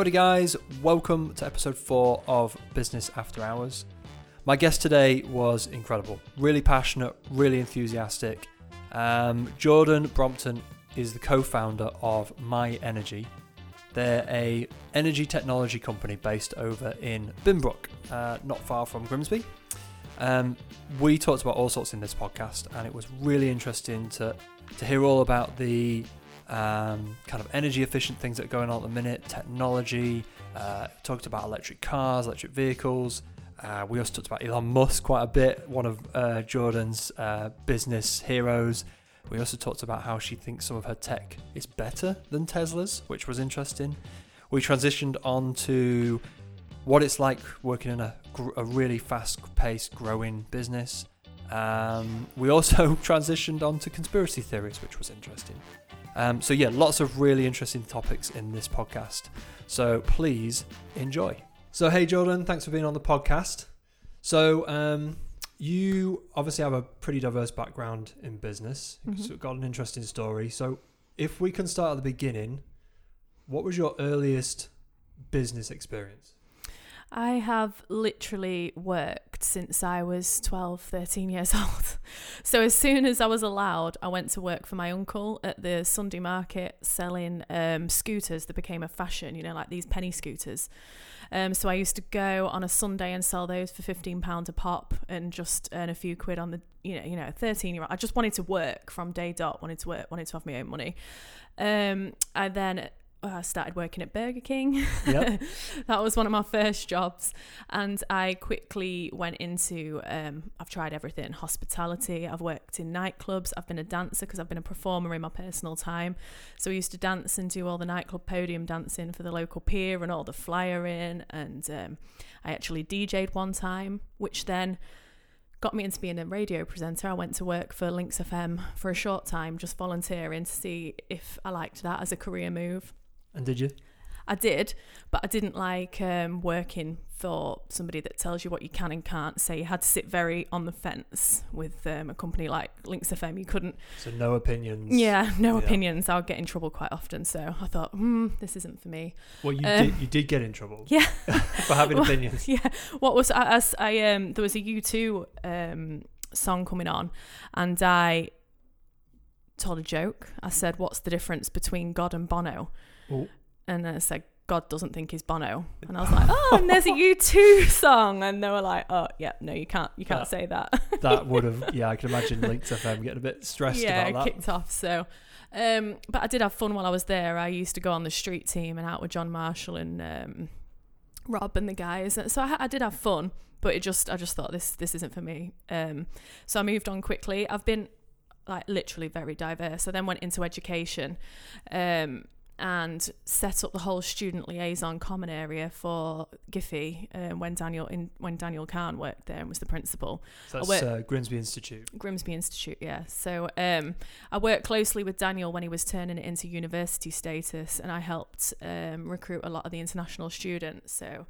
Howdy, guys. Welcome to episode four of Business After Hours. My guest today was incredible. Really passionate, really enthusiastic. Um, Jordan Brompton is the co founder of myenergi. They're a energy technology company based over in Binbrook, uh, not far from Grimsby. Um, we talked about all sorts in this podcast, and it was really interesting to to hear all about the um, kind of energy efficient things that are going on at the minute, technology. Uh, talked about electric cars, electric vehicles. Uh, we also talked about Elon Musk quite a bit, one of uh, Jordan's uh, business heroes. We also talked about how she thinks some of her tech is better than Tesla's, which was interesting. We transitioned on to what it's like working in a, a really fast paced, growing business. Um, we also transitioned on to conspiracy theories, which was interesting. Um, so, yeah, lots of really interesting topics in this podcast. So, please enjoy. So, hey, Jordan, thanks for being on the podcast. So, um, you obviously have a pretty diverse background in business. Mhm. So, got an interesting story. So, if we can start at the beginning, what was your earliest business experience? I have literally worked since I was 12, 13 years old. So as soon as I was allowed, I went to work for my uncle at the Sunday market selling um, scooters that became a fashion, you know, like these penny scooters. Um, so I used to go on a Sunday and sell those for fifteen pound a pop and just earn a few quid on the you know you know thirteen year old. I just wanted to work from day dot. Wanted to work. Wanted to have my own money. Um, I then uh, started working at Burger King. Yep. that was one of my first jobs, and I quickly went into. Um, I've tried everything: hospitality. I've worked in nightclubs. I've been a dancer because I've been a performer in my personal time. So I used to dance and do all the nightclub podium dancing for the local pier and all the flyering. And um, I actually DJ'd one time, which then got me into being a radio presenter. I went to work for Lincs FM for a short time, just volunteering to see if I liked that as a career move. And did you? I did, but I didn't like um, working for somebody that tells you what you can and can't say. You had to sit very on the fence with um, a company like Lincs FM. You couldn't, So, no opinions. yeah, no Yeah. opinions. I would get in trouble quite often. So I thought, hmm, this isn't for me. Well, you Um, did. You did get in trouble. Yeah. for having Well, opinions. yeah. What was I? I, I um, there was a U two um song coming on, and I told a joke. I said, "What's the difference between God and Bono?" Oh. And then I said, "God doesn't think he's Bono," and I was like, "Oh, and there's a U two song," and they were like, "Oh, yeah, no, you can't, you can't That- say that." that would have. Yeah, I can imagine Lincs FM getting a bit stressed yeah, about that. kicked off. So, um, but I did have fun while I was there. I used to go on the street team and out with John Marshall and um, Rob and the guys. So I, I did have fun, but it just I just thought this this isn't for me. Um, so I moved on quickly. I've been like literally very diverse. I then went into education. Um, and set up the whole student liaison common area for GIFHE um, when Daniel in when Daniel Khan worked there and was the principal. So that's wait. uh, Grimsby Institute. Grimsby Institute, yeah. So um, I worked closely with Daniel when he was turning it into university status, and I helped um, recruit a lot of the international students. So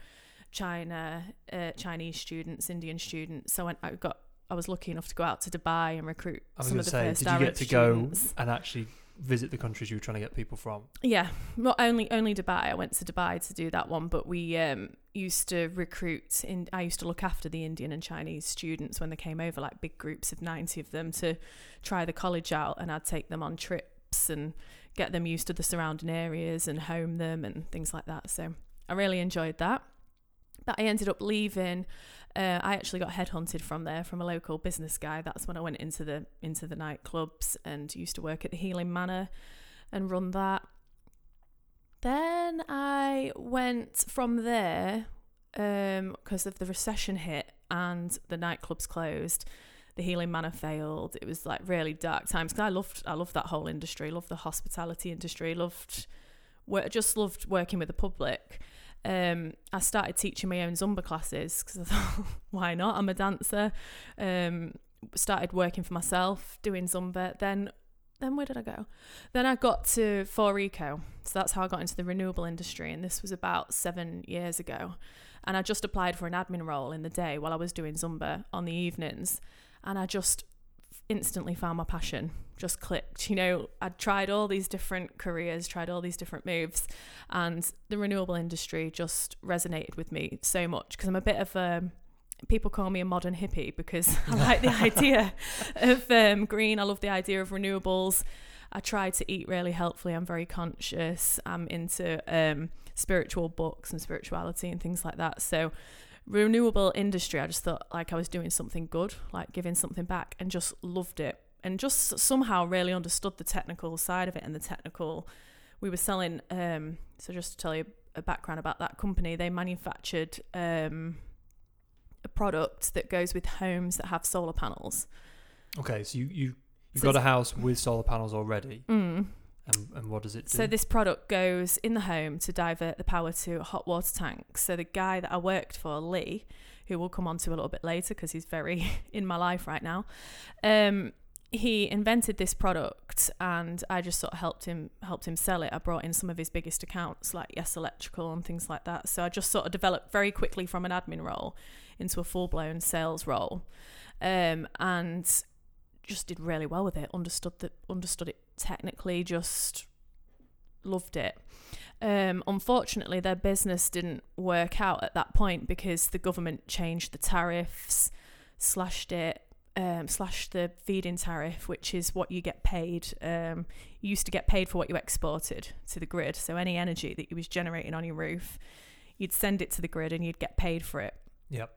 China, uh, Chinese students, Indian students. So when I got, I was lucky enough to go out to Dubai and recruit I was some going of to the say, first did you get to go students. and actually visit the countries you were trying to get people from? Yeah, not only only Dubai. I went to Dubai to do that one, but we um, used to recruit. In I used to look after the Indian and Chinese students when they came over, like big groups of ninety of them, to try the college out, and I'd take them on trips and get them used to the surrounding areas and home them and things like that. So I really enjoyed that. But I ended up leaving. Uh, I actually got headhunted from there from a local business guy. That's when I went into the into the nightclubs and used to work at the Healing Manor and run that. Then I went from there because of the recession hit and the nightclubs closed. The Healing Manor failed. It was like really dark times because I loved I loved that whole industry. Loved the hospitality industry. Loved just loved working with the public. Um, I started teaching my own Zumba classes because I thought, why not? I'm a dancer. Um, started working for myself, doing Zumba. Then, then where did I go? Then I got to 4eco. So that's how I got into the renewable industry. And this was about seven years ago. And I just applied for an admin role in the day while I was doing Zumba on the evenings. And I just instantly found my passion just clicked you know? I'd tried all these different careers tried all these different moves and the renewable industry just resonated with me so much because i'm a bit of a people call me a modern hippie because i like the idea of um, green. I love the idea of renewables. I try to eat really healthfully. I'm very conscious. I'm into um, spiritual books and spirituality and things like that. So renewable industry i just thought like i was doing something good like giving something back and just loved it. And just somehow really understood the technical side of it and the technical we were selling um so just to tell you a background about that company they manufactured um a product that goes with homes that have solar panels. Okay, so you you you've So got a house with solar panels already, mm. And, and what does it do? So this product goes in the home to divert the power to a hot water tank. So the guy that I worked for, Lee, who we'll come on to a little bit later because he's very in my life right now, um, he invented this product and I just sort of helped him helped him sell it. I brought in some of his biggest accounts like Yes Electrical and things like that. So I just sort of developed very quickly from an admin role into a full blown sales role. Um, and just did really well with it. Understood the understood it technically. Just loved it. Um, unfortunately, their business didn't work out at that point because the government changed the tariffs, slashed it, um, slashed the feed-in tariff, which is what you get paid. Um, you used to get paid for what you exported to the grid. So any energy that you was generating on your roof, you'd send it to the grid and you'd get paid for it. Yep.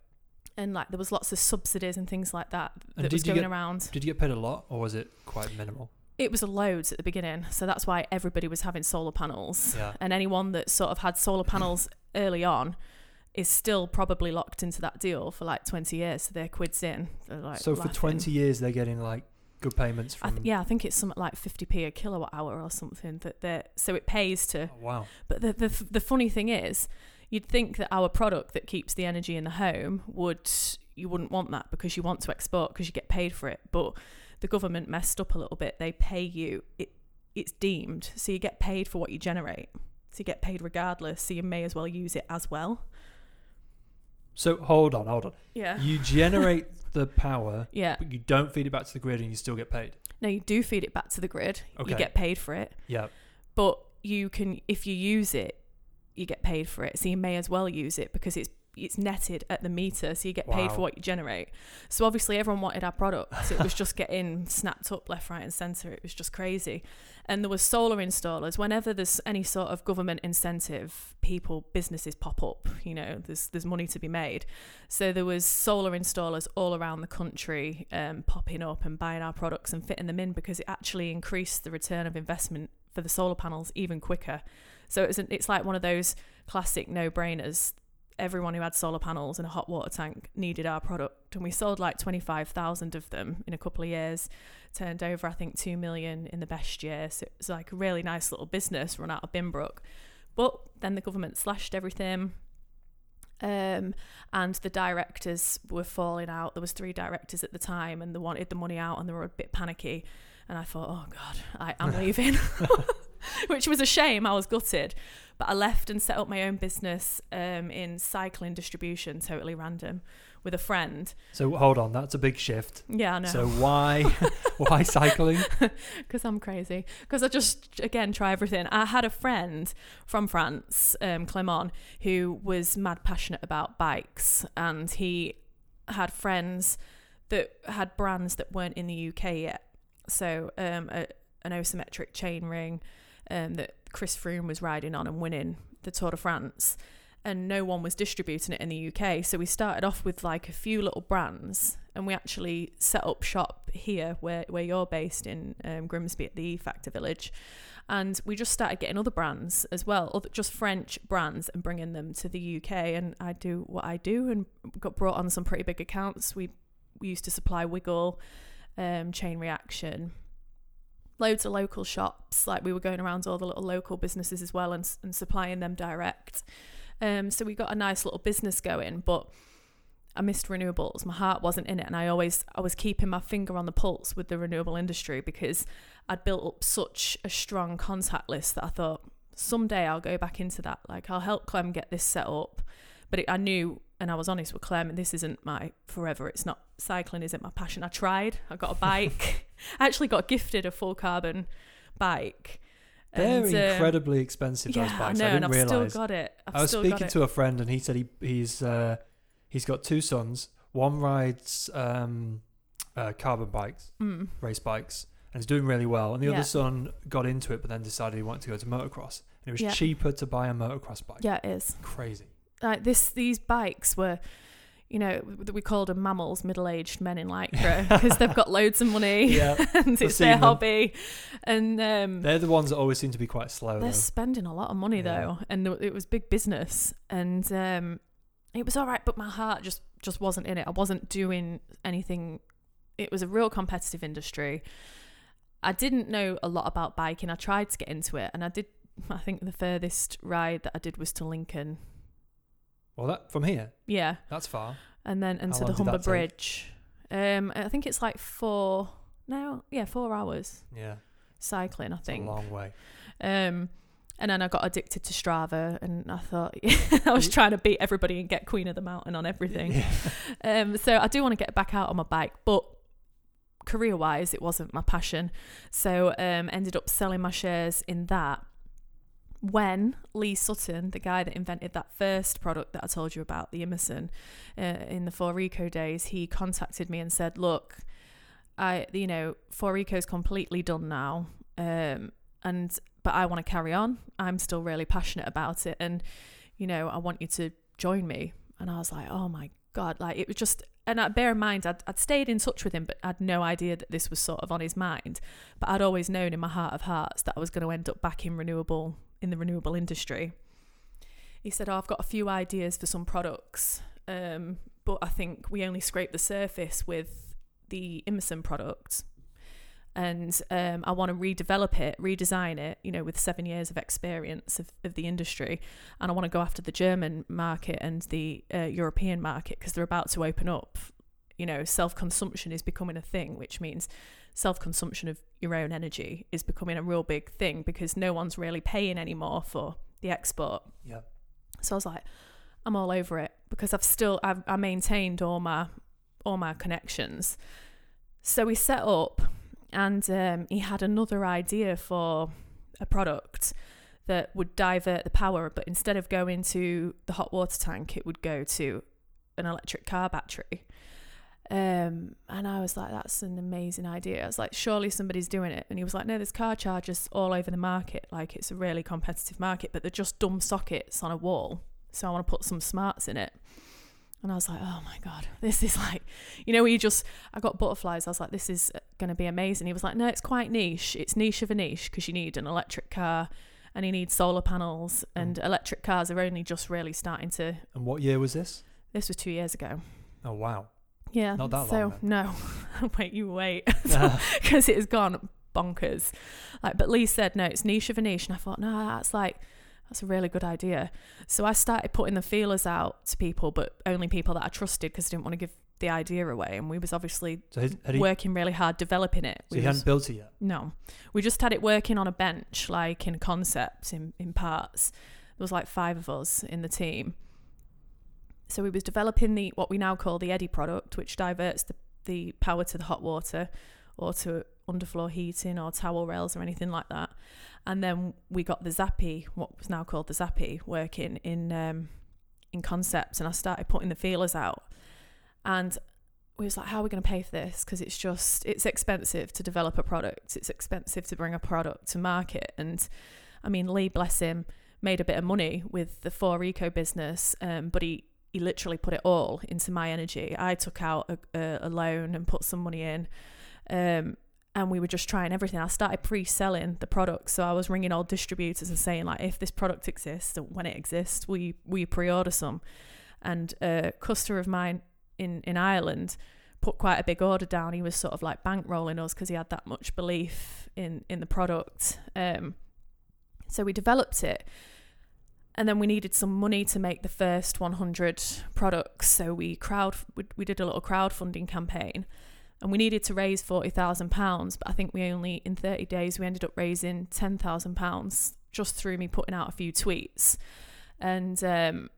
And like there was lots of subsidies and things like that that was going get- around. Did you get paid a lot, or was it quite minimal? It was a loads at the beginning, so that's why everybody was having solar panels. Yeah. And anyone that sort of had solar panels early on is still probably locked into that deal for like 20 years. So they're quids in. They're like so for twenty years, they're getting like good payments I from. th- yeah, I think it's something like 50p a kilowatt hour or something that they're so it pays to. Oh, wow. But the, the the funny thing is, you'd think that our product that keeps the energy in the home would you wouldn't want that because you want to export because you get paid for it. But the government messed up a little bit. They pay you it it's deemed so you get paid for what you generate. So you get paid regardless. So you may as well use it as well. So hold on, hold on. Yeah. You generate the power, Yeah. but you don't feed it back to the grid, and you still get paid. No, you do feed it back to the grid. Okay. You get paid for it. Yeah. but you can if you use it you get paid for it so you may as well use it because it's it's netted at the meter so you get paid Wow. for what you generate so obviously everyone wanted our products. it was just getting snapped up left right and center it was just crazy and there was solar installers whenever there's any sort of government incentive people businesses pop up you know there's there's money to be made so there was solar installers all around the country um, popping up and buying our products and fitting them in because it actually increased the return of investment for the solar panels even quicker. So it's an, it's like one of those classic no-brainers. Everyone who had solar panels and a hot water tank needed our product, and we sold like twenty five thousand of them in a couple of years. Turned over, I think, two million in the best year. So it was like a really nice little business run out of Binbrook. But then the government slashed everything. Um, and the directors were falling out. There was three directors at the time, and they wanted the money out, and they were a bit panicky. And I thought, oh god, I, I'm leaving, which was a shame. I was gutted, but I left and set up my own business um, in cycling distribution, totally random, with a friend. So hold on, that's a big shift. Yeah, I know. So why why cycling? because I'm crazy. Because I just again try everything. I had a friend from France, um, Clement, who was mad passionate about bikes, and he had friends that had brands that weren't in the UK yet. So um, a, an asymmetric chain ring um, that Chris Froome was riding on and winning the Tour de France. And no one was distributing it in the UK. So we started off with like a few little brands and we actually set up shop here where, where you're based in um, Grimsby at the E Factor Village. And we just started getting other brands as well, other, just French brands, and bringing them to the UK. And I do what I do, and got brought on some pretty big accounts. We we used to supply Wiggle, um, Chain Reaction, loads of local shops. Like we were going around all the little local businesses as well, and and supplying them direct. Um, so we got a nice little business going, but I missed renewables. My heart wasn't in it, and I always I was keeping my finger on the pulse with the renewable industry because I'd built up such a strong contact list that I thought someday I'll go back into that. Like I'll help Clem get this set up, but it, I knew and I was honest with Clem, this isn't my forever. It's not cycling, isn't my passion. I tried. I got a bike. I actually got gifted a full carbon bike. They're and, um, incredibly expensive. yeah, those bikes. I didn't I've realize. still got it. I've I was speaking to a friend, and he said he he's uh, he's got two sons. One rides um, uh, carbon bikes, Mm. race bikes, and he's doing really well. And the Yeah. other son got into it, but then decided he wanted to go to motocross. And it was Yeah. cheaper to buy a motocross bike. Yeah, it is. Crazy. Like this, these bikes were, you know, we called them MAMILs, middle-aged men in lycra, because they've got loads of money Yeah, and it's their them. hobby, and um, they're the ones that always seem to be quite slow. they're Though. spending a lot of money Yeah. though, and it was big business, and um, it was all right, but my heart just just wasn't in it. I wasn't doing anything. It was a real competitive industry. I didn't know a lot about biking. I tried to get into it, and I did. I think the furthest ride that I did was to Lincoln. Well, that from here, Yeah, that's far. and then and How to the long did Humber that take? Bridge. Um, I think it's like four. No, yeah, four hours Yeah, cycling. I it's a think. long way. Um, and then I got addicted to Strava, and I thought I was trying to beat everybody and get Queen of the Mountain on everything. Yeah. Um, so I do want to get back out on my bike, but career-wise, it wasn't my passion. So um, ended up selling my shares in that. When Lee Sutton, the guy that invented that first product that I told you about, the Immersun, uh, in the 4eco days, he contacted me and said, "Look, I, you know, 4eco's completely done now, um, and but I want to carry on. I'm still really passionate about it, and you know, I want you to join me." And I was like, "Oh my god!" Like it was just. And I, bear in mind, I'd, I'd stayed in touch with him, but I'd no idea that this was sort of on his mind. But I'd always known in my heart of hearts that I was going to end up back in renewable in the renewable industry. He said, "Oh, I've got a few ideas for some products, um, but I think we only scrape the surface with the Immersun product, and um, I want to redevelop it, redesign it. You know, with seven years of experience of, of the industry, and I want to go after the German market and the uh, European market because they're about to open up. You know, self consumption is becoming a thing, which means self consumption of your own energy is becoming a real big thing because no one's really paying anymore for the export. Yeah. So I was like, I'm all over it because I've still I've I maintained all my all my connections. So we set up, and um, he had another idea for a product that would divert the power, but instead of going to the hot water tank, it would go to an electric car battery. Um, and I was like, that's an amazing idea. I was like, surely somebody's doing it. And he was like, no, there's car chargers all over the market. Like it's a really competitive market, but they're just dumb sockets on a wall. So I want to put some smarts in it. And I was like, oh my God, this is like, you know, we just, I got butterflies. I was like, this is going to be amazing. He was like, no, it's quite niche. It's niche of a niche because you need an electric car and you need solar panels. And electric cars are only just really starting to, And what year was this? this was two years ago. Oh wow. Yeah. Not that so, long no. wait, you wait. Because it has gone bonkers. Like, but Lee said, no, it's niche of a niche. And I thought, no, that's like, that's a really good idea. So I started putting the feelers out to people, but only people that I trusted because I didn't want to give the idea away. And we was obviously So he, working really hard developing it. so We he was- hadn't built it yet. no, we just had it working on a bench, like in concepts, in, in parts. There was like five of us in the team. So we was developing the what we now call the Eddi product, which diverts the, the power to the hot water or to underfloor heating or towel rails or anything like that. And then we got the Zappi, what was now called the Zappi, working in um, in concepts. And I started putting the feelers out. And we was like, how are we going to pay for this? Because it's just, it's expensive to develop a product. It's expensive to bring a product to market. And I mean, Lee, bless him, made a bit of money with the 4eco business, um, but he, he literally put it all into myenergi. I took out a, a, a loan and put some money in. Um, and we were just trying everything. I started pre-selling the product, so I was ringing all distributors and saying like, if this product exists, when it exists, we you pre-order some? And a customer of mine in in Ireland put quite a big order down. He was sort of like bankrolling us because he had that much belief in in the product. Um, so we developed it, and then we needed some money to make the first 100 products. So we crowd we, we did a little crowdfunding campaign, and we needed to raise forty thousand pounds. But I think we only in 30 days we ended up raising ten thousand pounds just through me putting out a few tweets, and um,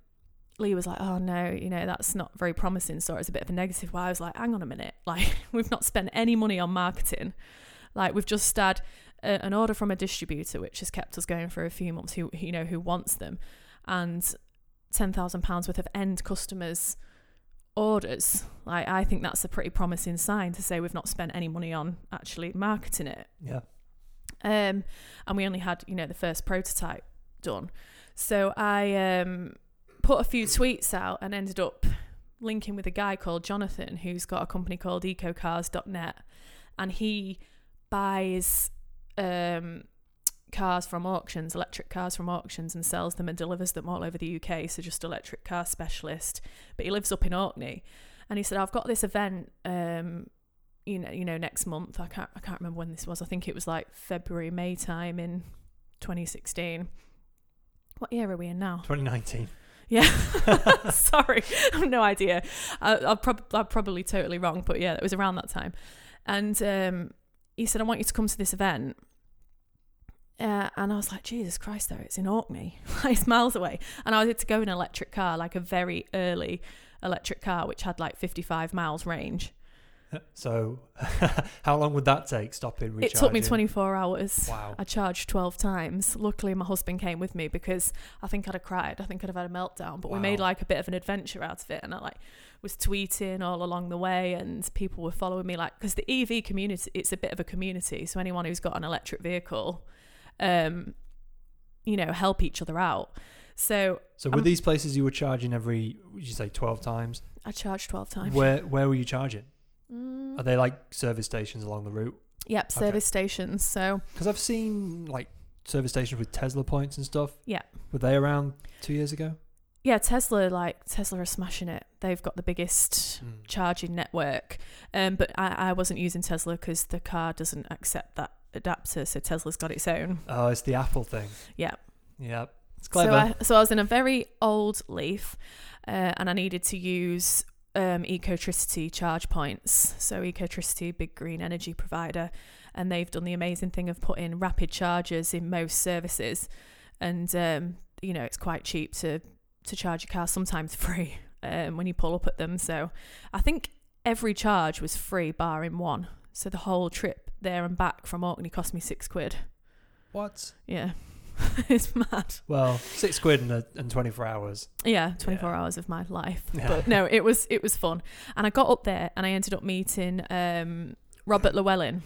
Lee was like, "Oh no, you know that's not very promising." So it's a bit of a negative. Why I was like, "Hang on a minute, like we've not spent any money on marketing, like we've just had a, an order from a distributor which has kept us going for a few months. Who you know who wants them, and ten thousand pounds worth of end customers." orders like i think that's a pretty promising sign to say we've not spent any money on actually marketing it Yeah. um, and we only had you know the first prototype done. So I um, put a few tweets out and ended up linking with a guy called Jonathan who's got a company called EcoCars.net, and he buys um, cars from auctions, electric cars from auctions, and sells them and delivers them all over the UK. So just electric car specialist, but he lives up in Orkney, and he said I've got this event. Um, you know, you know, next month. I can't, I can't remember when this was. I think it was like February, May time in 2016. What year are we in now? 2019. Yeah, sorry, I have no idea. I, I'll prob- I'm probably totally wrong, but yeah, it was around that time. And um, he said, "I want you to come to this event." Uh, and I was like, Jesus Christ, though, it's in Orkney, it's miles away. And I had to go in an electric car, like a very early electric car, which had like 55 miles range. So, how long would that take? Stopping, recharging? It took me 24 hours. Wow. I charged 12 times. Luckily, my husband came with me because I think I'd have cried. I think I'd have had a meltdown. But we made like a bit of an adventure out of it. And I like was tweeting all along the way, and people were following me. Like, because the EV community, it's a bit of a community. So anyone who's got an electric vehicle, um, you know, help each other out. So So, were I'm- these places you were charging every? Would you say 12 times? I charged 12 times. Where Where were you charging? Mm, Are they like service stations along the route? yep, Okay. service stations. So Because I've seen like service stations with Tesla points and stuff. Yeah. Were they around two years ago? yeah, Tesla, like Tesla are smashing it. They've got the biggest Mm. charging network. Um, but I, I wasn't using Tesla because the car doesn't accept that adapter. So Tesla's got its own. Oh, it's the Apple thing. Yeah. Yep. It's So clever. I, so I was in a very old Leaf, uh, and I needed to use um, Ecotricity charge points. So Ecotricity, big green energy provider, and they've done the amazing thing of putting rapid chargers in most services, and um, you know it's quite cheap to to charge your car, sometimes free um, when you pull up at them. So I think every charge was free, barring one. So the whole trip there and back from Orkney cost me six quid. what? Yeah, it's mad. Well, six quid and, a, and 24 hours. Yeah, 24 Yeah. hours of my life. Yeah. But no, it was it was fun. And I got up there and I ended up meeting um, Robert Llewellyn,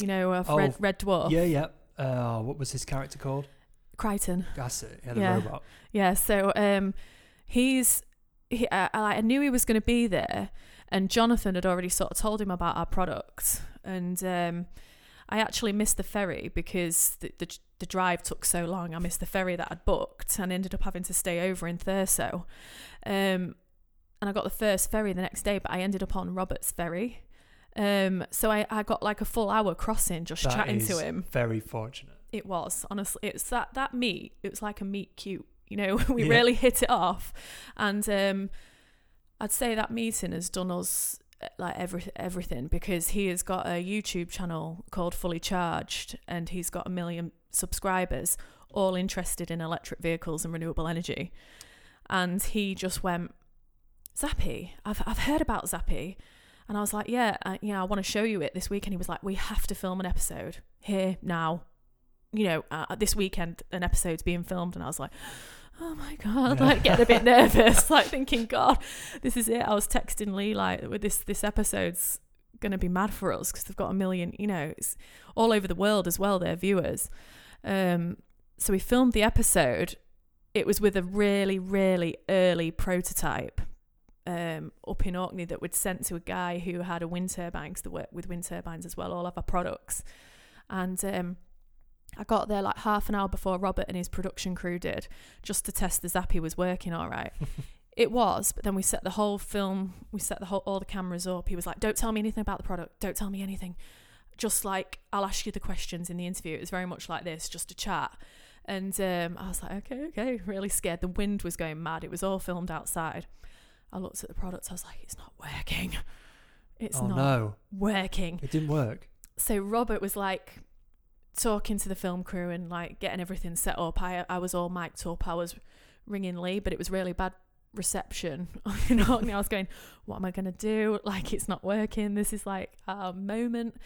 you know, of Oh, Red, Red Dwarf, Yeah, yeah. Uh, what was his character called? Kryten. That's it. He had a Yeah. robot. Yeah, so um, he's he, I, I I knew he was going to be there, and Jonathan had already sort of told him about our product, and um, I actually missed the ferry because the, the the drive took so long. I missed the ferry that I'd booked, and ended up having to stay over in Thurso, um, and I got the first ferry the next day, but I ended up on Robert's ferry. Um, so I, I got like a full hour crossing just That chatting to him. Very fortunate. It was honestly, it's that that meet. It was like a meet cute. You know, we Yeah. really hit it off, and um, I'd say that meeting has done us like every everything because he has got a YouTube channel called Fully Charged, and he's got a million subscribers, all interested in electric vehicles and renewable energy, and he just went, Zappi, I've I've heard about Zappi. And I was like, yeah, uh, yeah, I want to show you it this week. And he was like, we have to film an episode here now you know, uh, this weekend an episode's being filmed, and I was like, oh my god, Yeah. like getting a bit nervous, like thinking, God, this is it. I was texting Lee like, with this this episode's gonna be mad for us because they've got a million, you know, it's all over the world as well. Their viewers. Um, so we filmed the episode. It was with a really, really early prototype um, up in Orkney that we'd sent to a guy who had a wind turbine because they work with wind turbines as well, all of our products. And um, I got there like half an hour before Robert and his production crew did, just to test the Zappi was working all right. it was, but then we set the whole film, we set the whole all the cameras up. He was like, "Don't tell me anything about the product. Don't tell me anything. Just like I'll ask you the questions in the interview." It was very much like this, just a chat. And um, I was like, "Okay, okay." Really scared. The wind was going mad. It was all filmed outside. I looked at the product. I was like, "It's not working. It's oh not no, working." it didn't work. so Robert was like talking to the film crew and like getting everything set up. I I was all mic'd up. I was ringing Lee, but it was really bad reception. you know, and I was going, what am I going to do? Like, it's not working. This is like our moment.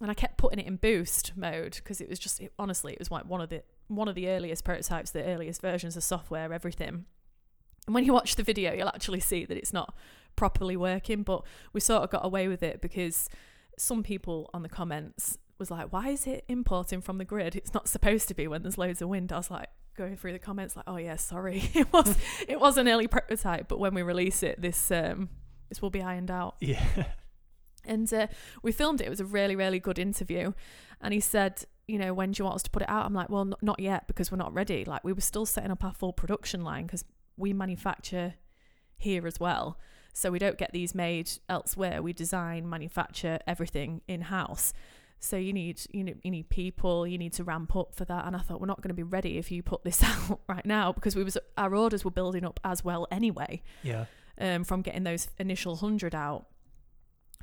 And I kept putting it in boost mode because it was just, it, honestly, it was like one of the one of the earliest prototypes, the earliest versions of software, everything. And when you watch the video, you'll actually see that it's not properly working. But we sort of got away with it because some people on the comments was like, "Why is it importing from the grid? It's not supposed to be when there's loads of wind." I was like, going through the comments, like, "Oh yeah, sorry, it was it was an early prototype, but when we release it, this um this will be ironed out." Yeah. And uh, we filmed it. It was a really, really good interview. And he said, you know, when do you want us to put it out? I'm like, well, n- not yet because we're not ready. Like, we were still setting up our full production line because we manufacture here as well. So we don't get these made elsewhere. We design, manufacture everything in house. So you need you know you need people. You need to ramp up for that. And I thought we're not going to be ready if you put this out right now because we was our orders were building up as well anyway. Yeah. Um, from getting those initial hundred out.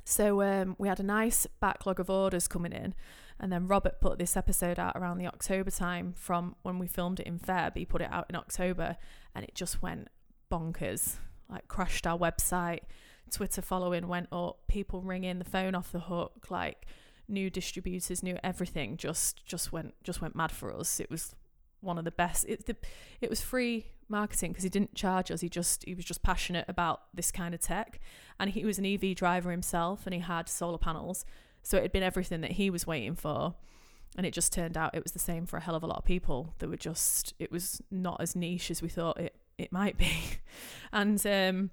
So um, we had a nice backlog of orders coming in, and then Robert put this episode out around the October time from when we filmed it in Feb. He put it out in October, and it just went bonkers. Like crashed our website, Twitter following went up, people ringing the phone off the hook, like new distributors, new everything. Just just went just went mad for us. It was one of the best. It the, it was free marketing because he didn't charge us. He just he was just passionate about this kind of tech, and he was an EV driver himself, and he had solar panels, so it had been everything that he was waiting for. And it just turned out it was the same for a hell of a lot of people. That were just it was not as niche as we thought it it might be, and um,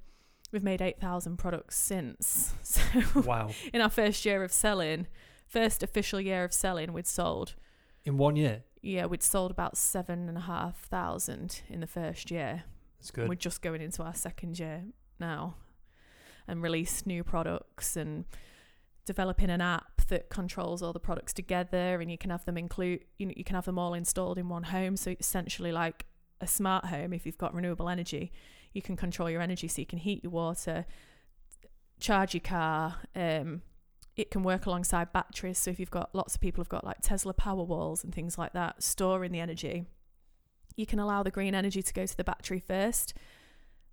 we've made eight thousand products since. So Wow. in our first year of selling, first official year of selling, we'd sold In one year. yeah, we'd sold about seven and a half thousand in the first year. That's good. We're just going into our second year now and released new products and developing an app that controls all the products together and you can have them include you know you can have them all installed in one home so essentially like a smart home if you've got renewable energy you can control your energy so you can heat your water charge your car um it can work alongside batteries. So if you've got lots of people have got like Tesla power walls and things like that storing the energy you can allow the green energy to go to the battery first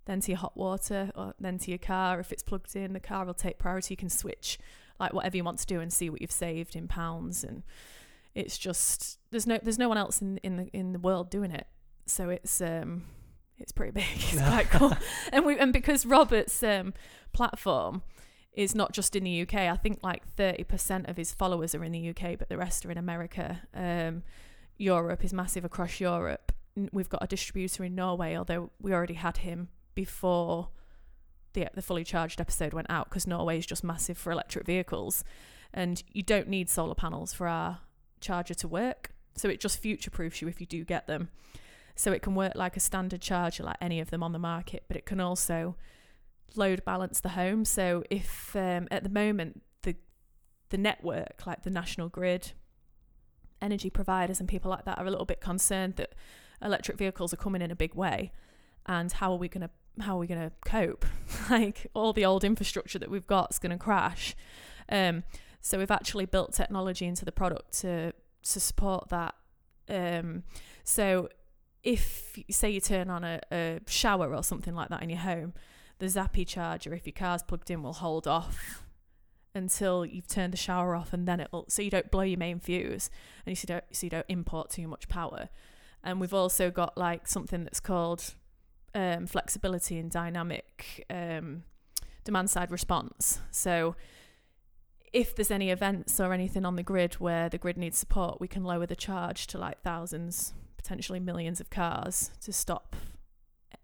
then to your hot water or then to your car. If it's plugged in the car will take priority. You can switch like whatever you want to do and see what you've saved in pounds. And it's just there's no there's no one else in in the in the world doing it. So it's um it's pretty big. It's quite cool. And we and because Robert's um platform is not just in the UK I think like 30% of his followers are in the UK but the rest are in America um Europe is massive across Europe we've got a distributor in Norway although we already had him before the the fully charged episode went out because Norway is just massive for electric vehicles, and you don't need solar panels for our charger to work. So it just future proofs you if you do get them. So it can work like a standard charger, like any of them on the market, but it can also load balance the home. So if um, at the moment the the network, like the national grid, energy providers and people like that are a little bit concerned that electric vehicles are coming in a big way, and how are we going to how are we going to cope? like all the old infrastructure that we've got is going to crash. Um, so we've actually built technology into the product to to support that. Um, so if say you turn on a, a shower or something like that in your home, the Zappi charger, if your car's plugged in, will hold off until you've turned the shower off, and then it'll so you don't blow your main fuse, and you don't so you don't import too much power. And we've also got like something that's called um, flexibility and dynamic um, demand side response. So if there's any events or anything on the grid where the grid needs support, we can lower the charge to like thousands, potentially millions of cars to stop,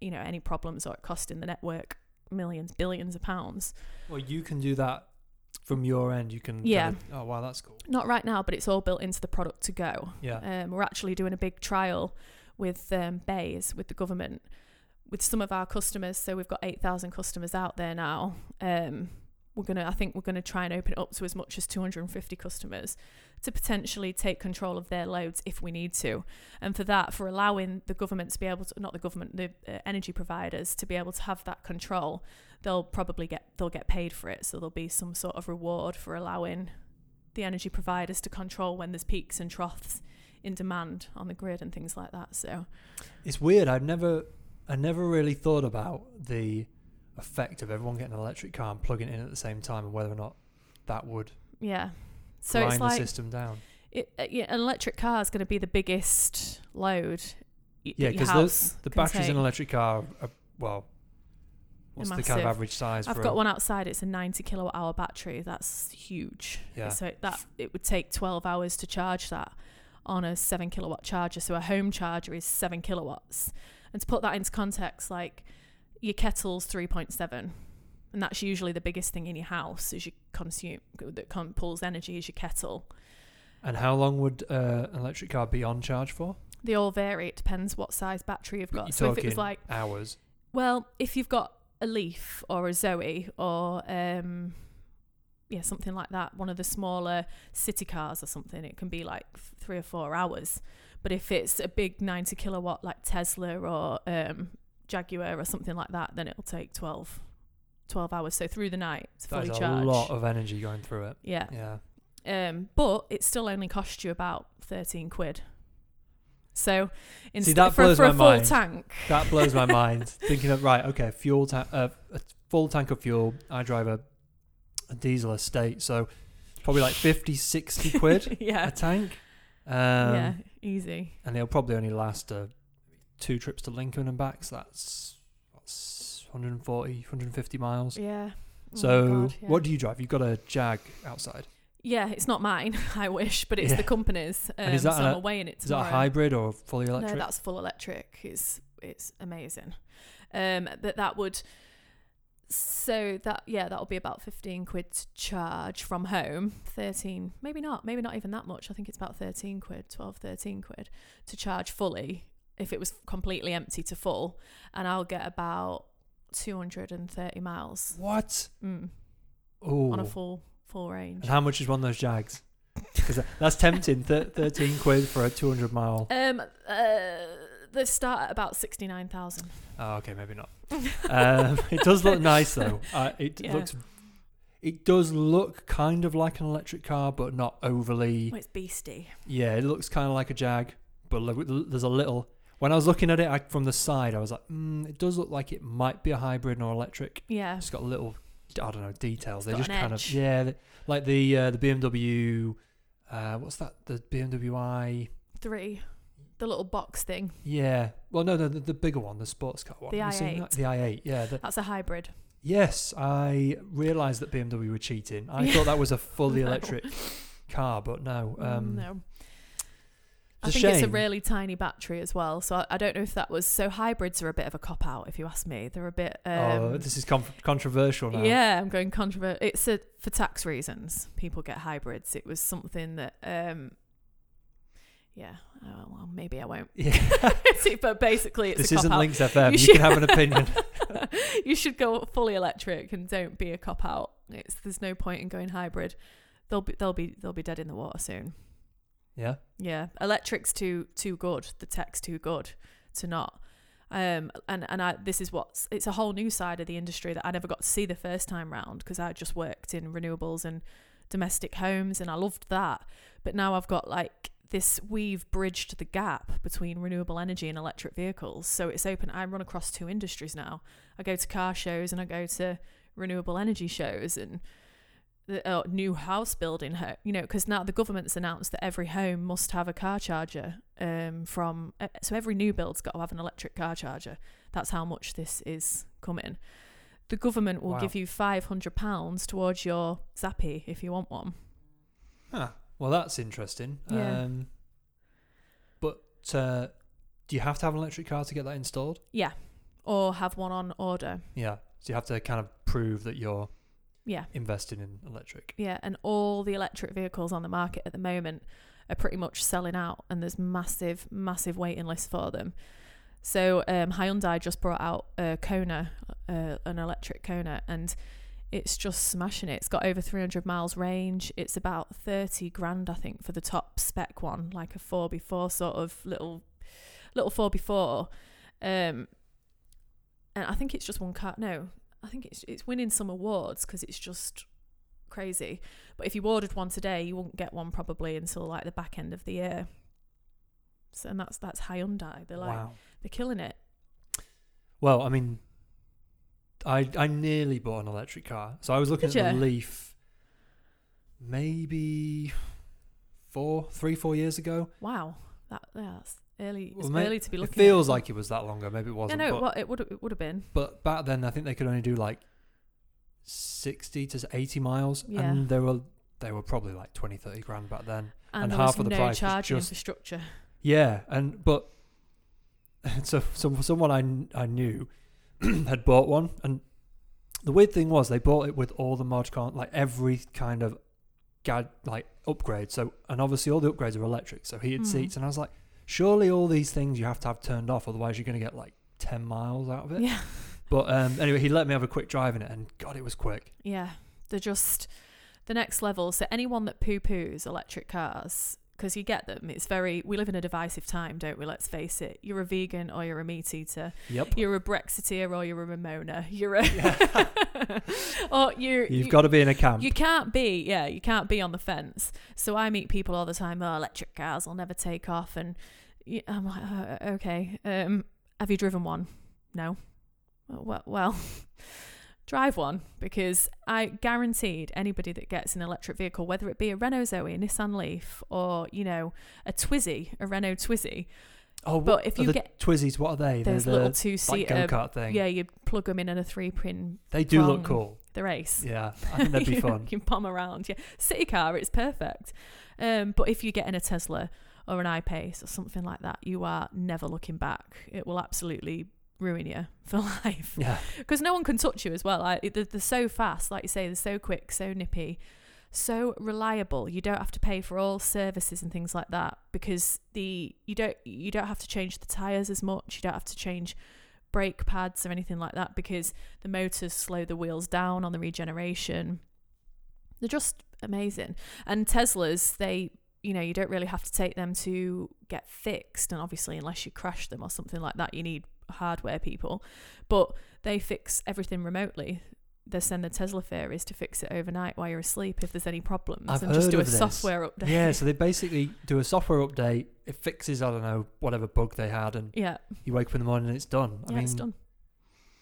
you know, any problems or it costing the network millions, billions of pounds. Well, you can do that from your end. You can. Yeah. kind of- oh wow, that's cool. Not right now, but it's all built into the product to go. Yeah. Um, we're actually doing a big trial with um, BEIS, with the government, with some of our customers. So we've got 8,000 customers out there now. Um, we're gonna, I think we're gonna try and open it up to as much as 250 customers to potentially take control of their loads if we need to. And for that, for allowing the government to be able to, not the government, the uh, energy providers to be able to have that control, they'll probably get they'll get paid for it. So there'll be some sort of reward for allowing the energy providers to control when there's peaks and troughs in demand on the grid and things like that. So It's weird. I've never I never really thought about the effect of everyone getting an electric car and plugging it in at the same time and whether or not that would Yeah. So grind it's the like system down. it, uh, yeah, an electric car is going to be the biggest load. y- Yeah, because the, the batteries in an electric car are, well, what's the kind of average size I've for got a, one outside. It's a 90 kilowatt hour battery. That's huge. Yeah. So that it would take 12 hours to charge that on a seven kilowatt charger. So a home charger is seven kilowatts. And to put that into context, like your kettle's 3.7, and that's usually the biggest thing in your house is you consume that con- pulls energy is your kettle. And how long would uh, an electric car be on charge for? They all vary. It depends what size battery you've got. you're So if it was like hours. Well, if you've got a Leaf or a Zoe or um, yeah, something like that, one of the smaller city cars or something, it can be like three or four hours. But if it's a big 90 kilowatt like Tesla or um, Jaguar or something like that, then it'll take 12, 12 hours. So through the night, it's fully a lot of energy going through it. yeah. Yeah. Um, but it still only costs you about 13 quid. So instead that for, blows for my a full mind. tank, That blows my mind. Thinking of right, okay, fuel tank, uh, a full tank of fuel. I drive a, a diesel estate, so probably like 50, 60 quid yeah, a tank. Um, yeah, easy. and it'll probably only last uh, two trips to Lincoln and back. So that's, that's 140, 150 miles. Yeah. Oh So, God, yeah. what do you drive? You've got a Jag outside. Yeah, it's not mine. I wish, but it's Yeah. the company's. Um, And is that so an- I'm away in it Is that a tomorrow. hybrid or fully electric? No, that's full electric. It's it's amazing. Um, but that would. So that yeah, that'll be about fifteen quid to charge from home. Thirteen, maybe not, maybe not even that much. I think it's about thirteen quid, 12, 13 quid to charge fully. If it was completely empty to full, and I'll get about two hundred and thirty miles what? mm, Oh. on a full full range. And how much is one of those Jags? Because that's tempting. Thir- Thirteen quid for a two hundred mile. Um, uh, they start at about sixty nine thousand. Oh, okay, maybe not. um, it does look nice though. Uh, it Yeah. looks. It does look kind of like an electric car, but not overly. Oh, it's beastie. Yeah, it looks kind of like a Jag, but there's a little. When I was looking at it I, from the side, I was like, mm, it does look like it might be a hybrid or electric. Yeah. It's got a little, I don't know, details. They got just kind edge. of yeah, they- like the uh, the BMW. Uh, what's that? The BMW i. Three. The little box thing. Yeah. Well, no, no, the, the bigger one, the sports car one. The Have you seen that? i8. The i8. Yeah. The, That's a hybrid. yes, I realised that BMW were cheating. I thought that was a fully No. electric car, but no. Um, no. I think it's a really tiny battery as well. So I, I don't know if that was so hybrids are a bit of a cop out if you ask me. They're a bit um, oh, this is con- controversial now. Yeah, I'm going controversial. It's a, for tax reasons. People get hybrids. It was something that, um, yeah. Oh, well, maybe I won't. Yeah. But basically, it's this a isn't. Lincs FM. You You, should- can have an opinion. you should go fully electric and don't be a cop out. It's there's no point in going hybrid. They'll be they'll be they'll be dead in the water soon. Yeah. Yeah, electric's too too good. The tech's too good to not. Um, and and I this is what's it's a whole new side of the industry that I never got to see the first time round because I just worked in renewables and domestic homes and I loved that. But now I've got like this we've bridged the gap between renewable energy and electric vehicles. So it's open. I run across two industries now. I go to car shows and I go to renewable energy shows and the uh, new house building ho- you know because now the government's announced that every home must have a car charger um from uh, so every new build's got to have an electric car charger that's how much this is coming the government will Wow. give you 500 pounds towards your zappi if you want one Huh. Well, that's interesting. Yeah. Um, but uh, do you have to have an electric car to get that installed? yeah or have one on order Yeah. So you have to kind of prove that you're yeah investing in electric. Yeah, and all the electric vehicles on the market at the moment are pretty much selling out, and there's massive, massive waiting lists for them. So um, Hyundai just brought out a Kona, uh, an electric Kona, and it's just smashing it. It's got over 300 miles range. It's about 30 grand, I think, for the top spec one, like a 4x4 sort of little, little 4x4. Um, and I think it's just one car. No, I think it's it's winning some awards because it's just crazy. But if you ordered one today, you won't get one probably until like the back end of the year. So and that's that's Hyundai. They're like wow. they're killing it. Well, I mean, I I nearly bought an electric car. So I was looking Did at the? Leaf maybe four, three, four years ago. Wow, that yeah, that's early. It's Well, early to be It feels at like it was that longer. Maybe it wasn't. no, but, well, it would it would have been. but back then, I think they could only do like sixty to eighty miles, Yeah. and they were they were probably like 20, 30 grand back then. And, And half of the no price was just- infrastructure. Yeah, and but so some someone I I knew had bought one, and the weird thing was they bought it with all the mod con like every kind of gad like upgrade. So and obviously all the upgrades are electric, so heated Hmm. seats, and I was like, surely all these things you have to have turned off, otherwise you're going to get like ten miles out of it. Yeah, But um, anyway, he let me have a quick drive in it, and God, it was quick. yeah, they're just the next level. So anyone that poo poos electric cars. Because you get them, it's very. We live in a divisive time, don't we? Let's face it. You're a vegan or you're a meat eater. Yep. You're a Brexiteer or you're a Remoaner. You're a. or you're. You've you- got to be in a camp. You can't be, yeah, you can't be on the fence. So I meet people all the time. Oh, electric cars will never take off, and I'm like, uh, okay. Um, have you driven one? No. Well, well, drive one because I guaranteed anybody that gets an electric vehicle, whether it be a Renault Zoe, a Nissan Leaf, or you know a Twizy, a Renault Twizy, oh, but if you the get Twizzies, what are they? They're those the little two-seater, go kart thing. yeah, you plug them in in a three-pin. they do look cool. The race. Yeah, I think that'd be you, fun. You can bomb around. Yeah, city car, it's perfect. Um, but if you get in a Tesla or an I-Pace or something like that, you are never looking back. It will absolutely ruin you for life Yeah. because no one can touch you as well. Like they're, they're so fast, like you say, they're so quick, so nippy, so reliable. You don't have to pay for all services and things like that because the you don't you don't have to change the tires as much. You don't have to change brake pads or anything like that because the motors slow the wheels down on the regeneration. They're just amazing. And Teslas, they you know, you don't really have to take them to get fixed and obviously unless you crash them or something like that, you need hardware people. But they fix everything remotely. They send the Tesla fairies to fix it overnight while you're asleep if there's any problems I've and just heard do a of this. software update. Yeah, so they basically do a software update. It fixes, I don't know, whatever bug they had, and yeah. you wake up in the morning and it's done. I yeah, mean, it's done.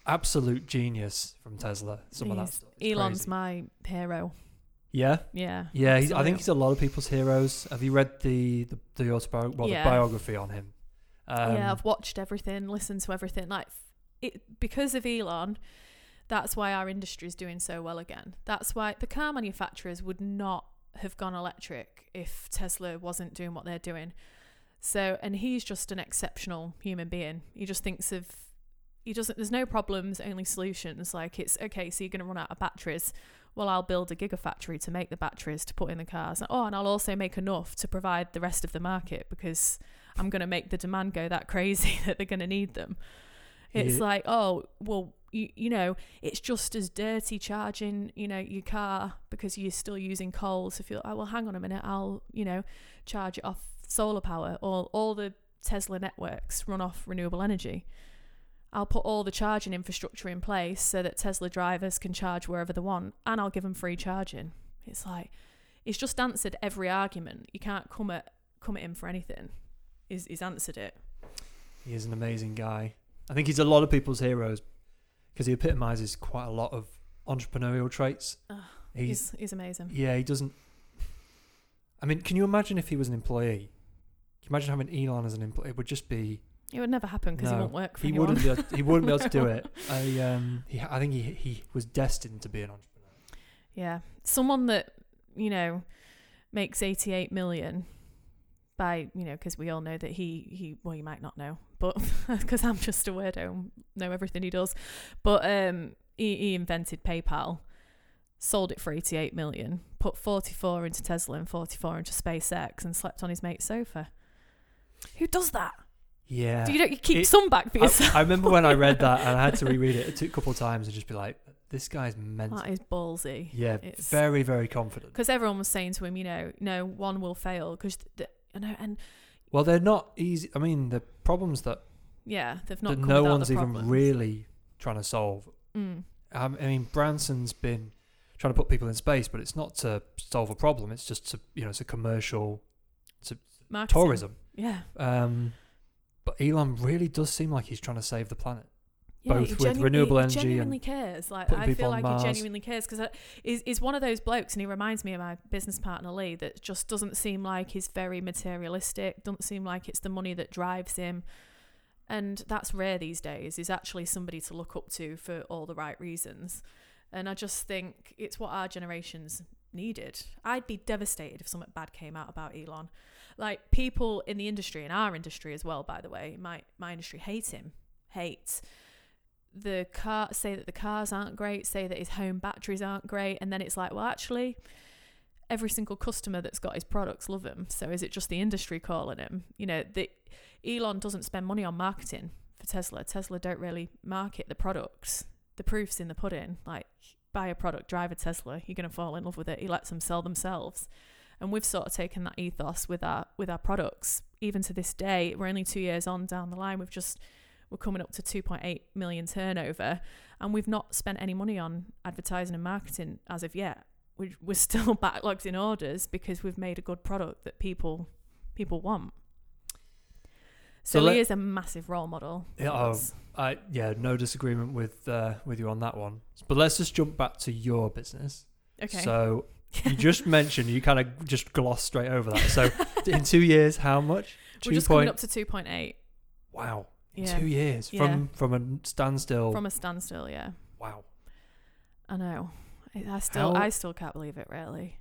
absolute genius from Tesla. Some of that stuff. It's Elon's crazy. my hero. Yeah, Yeah. yeah. He's, I think he's a lot of people's heroes. Have you read the the, the autobiography, well, Yeah. the biography on him? Um, yeah, I've watched everything, listened to everything. Like it because of Elon, that's why our industry is doing so well again. That's why the car manufacturers would not have gone electric if Tesla wasn't doing what they're doing. So, and he's just an exceptional human being. He just thinks of he doesn't there's no problems, only solutions. Like it's okay, so you're going to run out of batteries. Well, I'll build a gigafactory to make the batteries to put in the cars. Oh, and I'll also make enough to provide the rest of the market because I'm going to make the demand go that crazy that they're going to need them. It's Yeah. like, oh, well, you, you know, it's just as dirty charging, you know, your car because you're still using coal to fuel. Oh, well, hang on a minute, I'll, you know, charge it off solar power. All, all the Tesla networks run off renewable energy. I'll put all the charging infrastructure in place so that Tesla drivers can charge wherever they want and I'll give them free charging. It's like, it's just answered every argument. You can't come at, come at him for anything. He's, he's answered it. He is an amazing guy. I think he's a lot of people's heroes because he epitomizes quite a lot of entrepreneurial traits. Ugh, He's, He's, he's amazing. yeah, he doesn't. I mean, can you imagine if he was an employee? Can you imagine having Elon as an employee? It would just be It would never happen because No, he won't work for he anyone. wouldn't be able, he wouldn't be able to do it. I um he, I think he he was destined to be an entrepreneur. Yeah, someone that you know makes eighty-eight million by you know because we all know that he he well you might not know but because I'm just a weirdo know everything he does, but um he, he invented PayPal, sold it for eighty-eight million, put forty-four into Tesla and forty-four into SpaceX, and slept on his mate's sofa. Who does that? Yeah. Do you don't you keep It- some back for I, yourself? I remember when I read that and I had to reread it a couple of times and just be like, this guy's mental. that is ballsy. yeah, it's- very very confident. because everyone was saying to him, you know, no one will fail because you know, and Well, they're not easy. I mean, the problems that, yeah, they've not. that no one's even really trying to solve. Mm. Um, I mean, Branson's been trying to put people in space, but it's not to solve a problem. It's just to you know, it's a commercial Marketing. tourism. Yeah, Um, but Elon really does seem like he's trying to save the planet. Yeah, both with genu- renewable he energy He genuinely cares. Like I feel like Mars. he genuinely cares because uh, he's, he's one of those blokes, and he reminds me of my business partner Lee. That just doesn't seem like he's very materialistic. Doesn't seem like it's the money that drives him, and that's rare these days. He's actually somebody to look up to for all the right reasons, and I just think it's what our generations needed. I'd be devastated if something bad came out about Elon. Like people in the industry, in our industry as well, by the way, my my industry hates him, hates the car say that the cars aren't great, say that his home batteries aren't great, and then it's like, well, actually, every single customer that's got his products love him. So is it just the industry calling him? You know, the Elon doesn't spend money on marketing for Tesla. Tesla don't really market the products. The proof's in the pudding. Like buy a product, drive a Tesla, you're gonna fall in love with it. He lets them sell themselves. And we've sort of taken that ethos with our with our products. Even to this day, we're only two years on down the line. We've just we're coming up to 2.8 million turnover, and we've not spent any money on advertising and marketing as of yet. We're, we're still backlogged in orders because we've made a good product that people people want. So So, let- he is a massive role model. Yeah, oh. I yeah, no disagreement with uh, with you on that one. But let's just jump back to your business. okay. So you just mentioned you kind of just glossed straight over that. So in two years, how much? we're just coming up to 2.8 Wow, Yeah. two years Yeah. from from a standstill. from a standstill. Yeah, wow. I know. I, still How- I still can't believe it. Really.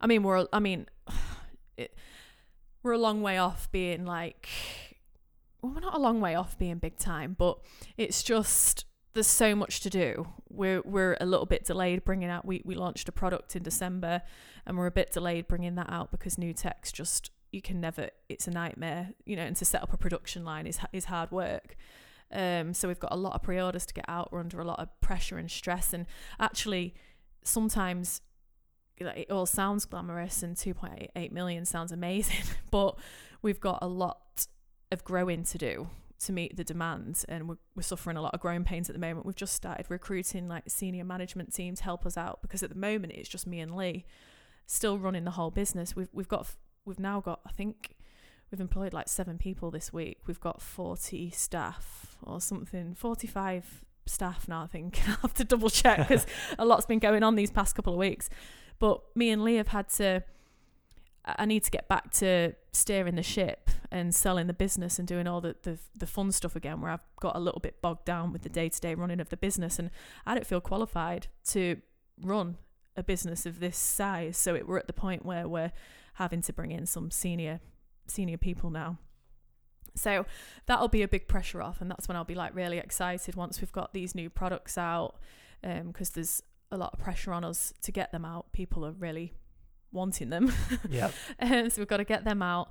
I mean, we're I mean, it, we're a long way off being like. Well, we're not a long way off being big time, but it's just there's so much to do. We're we're a little bit delayed bringing out. We we launched a product in December, and we're a bit delayed bringing that out because new tech's just you can never. It's a nightmare, you know. And to set up a production line is is hard work. Um, so we've got a lot of pre-orders to get out. We're under a lot of pressure and stress, and actually, sometimes it all sounds glamorous, and 2.8 million sounds amazing, but we've got a lot of growing to do to meet the demand, and we're, we're suffering a lot of growing pains at the moment. We've just started recruiting like senior management team to help us out because at the moment it's just me and Lee still running the whole business. We've we've got we've now got I think we've employed like seven people this week. We've got 40 staff or something, 45 staff now, I think. I'll have to double check because a lot's been going on these past couple of weeks. But me and Lee have had to, I need to get back to steering the ship and selling the business and doing all the, the, the fun stuff again, where I've got a little bit bogged down with the day to day running of the business. And I don't feel qualified to run a business of this size. So it, we're at the point where we're having to bring in some senior senior people now. So that'll be a big pressure off, and that's when I'll be like really excited once we've got these new products out, because there's a lot of pressure on us to get them out. People are really wanting them, Yeah. um, so we've got to get them out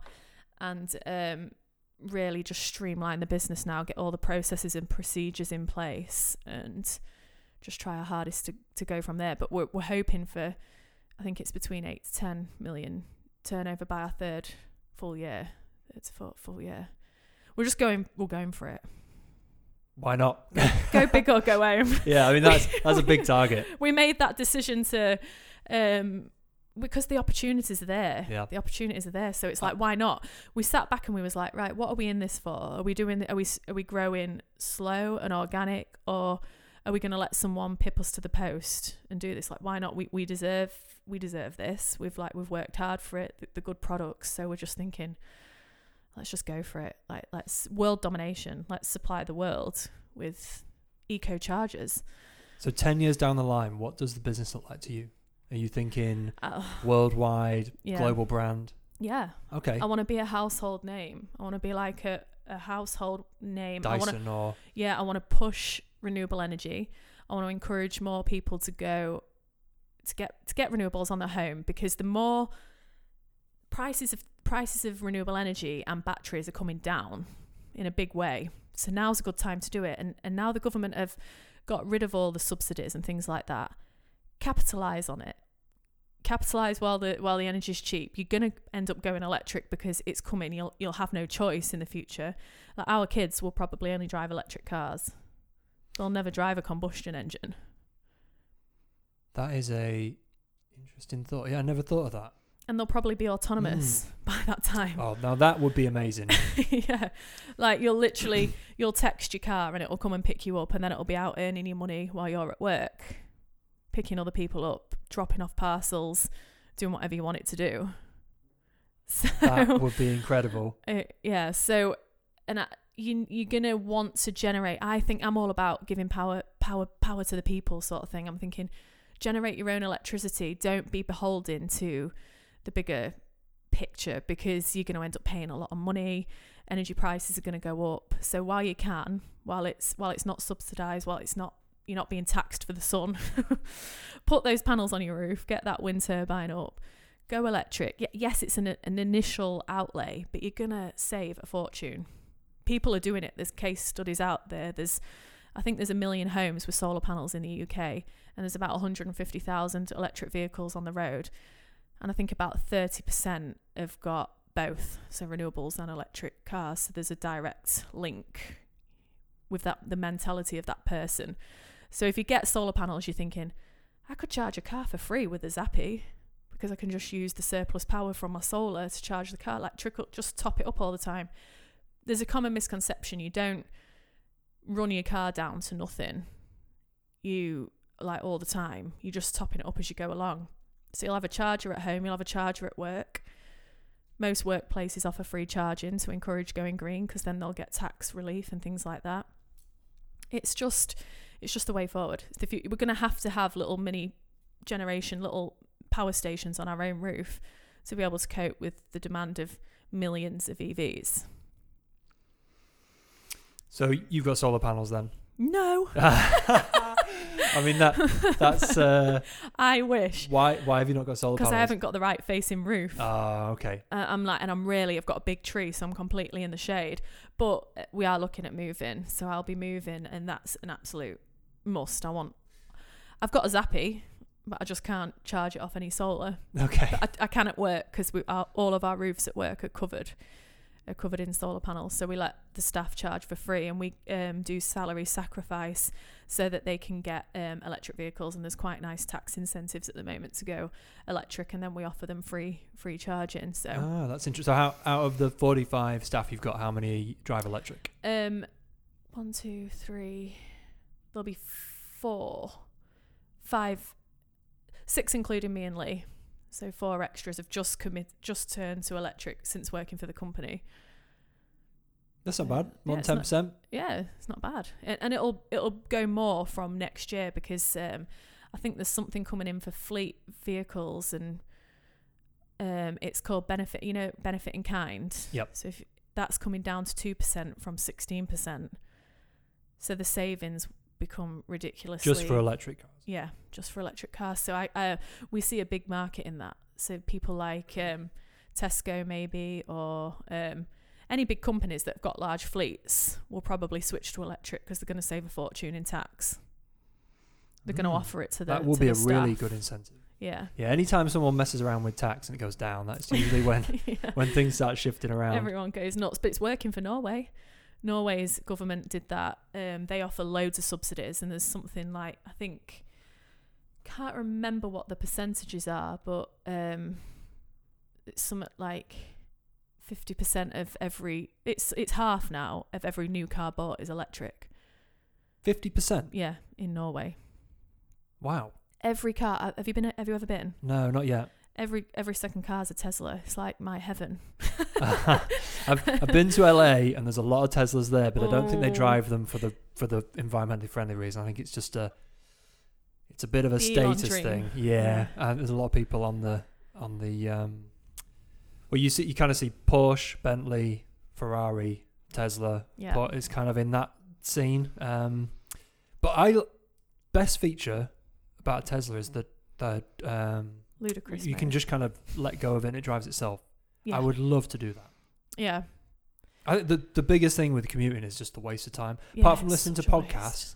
and um, really just streamline the business now, get all the processes and procedures in place, and just try our hardest to, to go from there. But we're we're hoping for, I think it's between eight to ten million turnover by our third full year. It's full full year. We're just going. We're going for it. Why not? Go big or go home. yeah, I mean that's that's a big target. we made that decision to um because the opportunities are there Yeah. the opportunities are there so it's like why not we sat back and we was like right what are we in this for are we doing are we are we growing slow and organic or are we going to let someone pip us to the post and do this like why not we, we deserve we deserve this we've like we've worked hard for it the, the good products so we're just thinking let's just go for it like let's world domination let's supply the world with eco chargers So ten years down the line, what does the business look like to you? Are you thinking uh, worldwide, Yeah. global brand? yeah Okay. I want to be a household name. I want to be like a, a household name. I want to, Dyson or yeah, I want to push renewable energy. I want to encourage more people to go to get to get renewables on their home because the more prices of prices of renewable energy and batteries are coming down in a big way. So now's a good time to do it. And and now the government have got rid of all the subsidies and things like that. Capitalize on it. Capitalize while the while the energy's cheap. You're gonna end up going electric because it's coming. You'll you'll have no choice in the future. Like our kids will probably only drive electric cars. They'll never drive a combustion engine. that is a interesting thought. Yeah, I never thought of that. and they'll probably be autonomous by that time. Oh, now that would be amazing. yeah. Like you'll literally you'll text your car and it'll come and pick you up and then it'll be out earning your money while you're at work, picking other people up, dropping off parcels, doing whatever you want it to do. So that would be incredible. uh, yeah, so and I, you you're to want to generate I think I'm all about giving power power power to the people sort of thing. I'm thinking generate your own electricity. Don't be beholden to the bigger picture because you're going to end up paying a lot of money energy prices are going to go up so while you can while it's while it's not subsidized while it's not you're not being taxed for the sun put those panels on your roof get that wind turbine up go electric yes it's an, an initial outlay but you're going to save a fortune people are doing it there's case studies out there there's i think there's a million homes with solar panels in the uk and there's about 150000 electric vehicles on the road and I think about 30% have got both, so renewables and electric cars. So there's a direct link with that the mentality of that person. So if you get solar panels, you're thinking, I could charge a car for free with a Zappi because I can just use the surplus power from my solar to charge the car, like trickle, just top it up all the time. There's a common misconception you don't run your car down to nothing. You like all the time. You're just topping it up as you go along. So you'll have a charger at home, you'll have a charger at work. Most workplaces offer free charging to encourage going green because then they'll get tax relief and things like that. It's just it's just the way forward. The We're going to have to have little mini generation, little power stations on our own roof to be able to cope with the demand of millions of EVs. So you've got solar panels then? No, I mean that that's uh, I wish why why have you not got solar panels? because? I haven't got the right facing roof. Ah, okay. Uh, I'm like, and I'm really, I've got a big tree, so I'm completely in the shade. But uh, we are looking at moving, so I'll be moving, and that's an absolute must. I want. I've got a Zappi, but I just can't charge it off any solar. Okay. I, I can at work because we are all of our roofs at work are covered, are covered in solar panels. So we let the staff charge for free, and we um, do salary sacrifice so that they can get um, electric vehicles. And there's quite nice tax incentives at the moment to go electric, and then we offer them free free charging. So. Ah, that's interesting. So how out of the forty-five staff you've got, how many drive electric? Um, one, two, three. There'll be four, five, six, including me and Lee. So four extras have just commit, just turned to electric since working for the company. That's not bad. Yeah, More than ten percent. Yeah, it's not bad, and, and it'll it'll go more from next year because um, I think there's something coming in for fleet vehicles and um, it's called benefit. You know, benefit in kind. Yep. So if that's coming down to two percent from sixteen percent, so the savings become ridiculously Just for electric. Yeah, just for electric cars. So I, I we see a big market in that. So people like um, Tesco maybe or um, any big companies that have got large fleets will probably switch to electric because they're going to save a fortune in tax. They're going to Mm. offer it to the That will be a really good incentive. Yeah. Yeah, anytime someone messes around with tax and it goes down, that's usually when yeah. when things start shifting around. Everyone goes nuts, but it's working for Norway. Norway's government did that. Um, they offer loads of subsidies, and there's something like I think can't remember what the percentages are, but um, it's something like fifty percent of every it's it's half now of every new car bought is electric. Fifty percent. Yeah, in Norway, Wow. every car. Have you been? Have you ever been? No, not yet. Every every second car is a Tesla. It's like my heaven. I've, I've been to LA and there's a lot of Teslas there, but I don't think they Oh. drive them for the for the environmentally friendly reason. I think it's just a it's a bit of a The Elon status dream. thing. Yeah, and there's a lot of people on the on the um. Well, you see, you kind of see Porsche, Bentley, Ferrari, Tesla, Yeah. but it's kind of in that scene. Um, but I best feature about Tesla is that that um Ludicrous. you can just kind of let go of it and it drives itself. Yeah. I would love to do that. Yeah. I think the the biggest thing with commuting is just the waste of time. Yeah, Apart from listening to podcasts,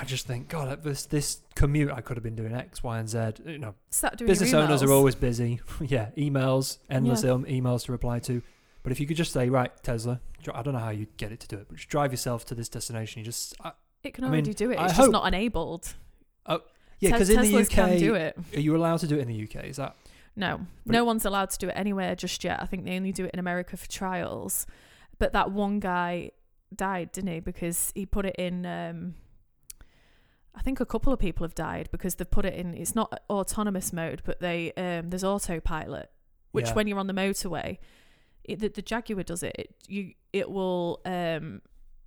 I just think, God, this this commute, I could have been doing X, Y, and Z. You know, business owners are always busy. yeah, emails, endless Yeah. emails to reply to. But if you could just say, right, Tesla, I don't know how you get it to do it, but just drive yourself to this destination. You just, I, It can I mean, already do it. I It's hope- just not enabled. Oh, yeah, because in the can do UK, it. are you allowed to do it in the UK? Is that No, But no it- one's allowed to do it anywhere just yet. I think they only do it in America for trials. But that one guy died, didn't he? Because he put it in. Um, I think a couple of people have died because they've put it in. It's not autonomous mode, but they um, there's autopilot, which Yeah. when you're on the motorway, it, the, the Jaguar does it. it. You it will um,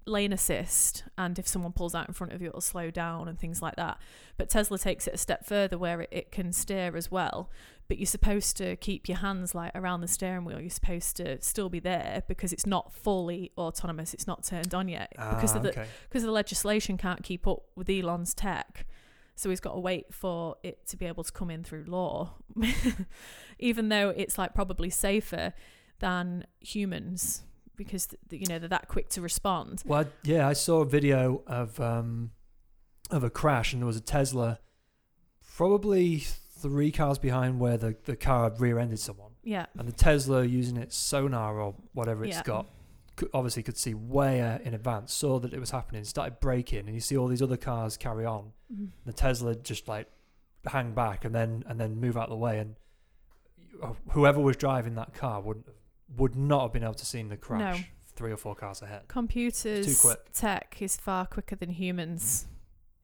lane assist, and if someone pulls out in front of you, it'll slow down and things like that. But Tesla takes it a step further, where it, it can steer as well. But you're supposed to keep your hands like around the steering wheel. You're supposed to still be there because it's not fully autonomous. It's not turned on yet because Ah, of the okay. because the legislation can't keep up with Elon's tech. So he's got to wait for it to be able to come in through law, even though it's like probably safer than humans because th- you know they're that quick to respond. Well, I- yeah, I saw a video of um of a crash, and there was a Tesla, probably three cars behind where the the car rear-ended someone, Yeah, and the Tesla using its sonar or whatever it's Yeah. got, could, obviously could see way uh, in advance, saw that it was happening, started braking, and you see all these other cars carry on. Mhm. The Tesla just like hang back and then and then move out of the way, and whoever was driving that car wouldn't have- would not have been able to see the crash three or four cars ahead. computers tech is far quicker than humans.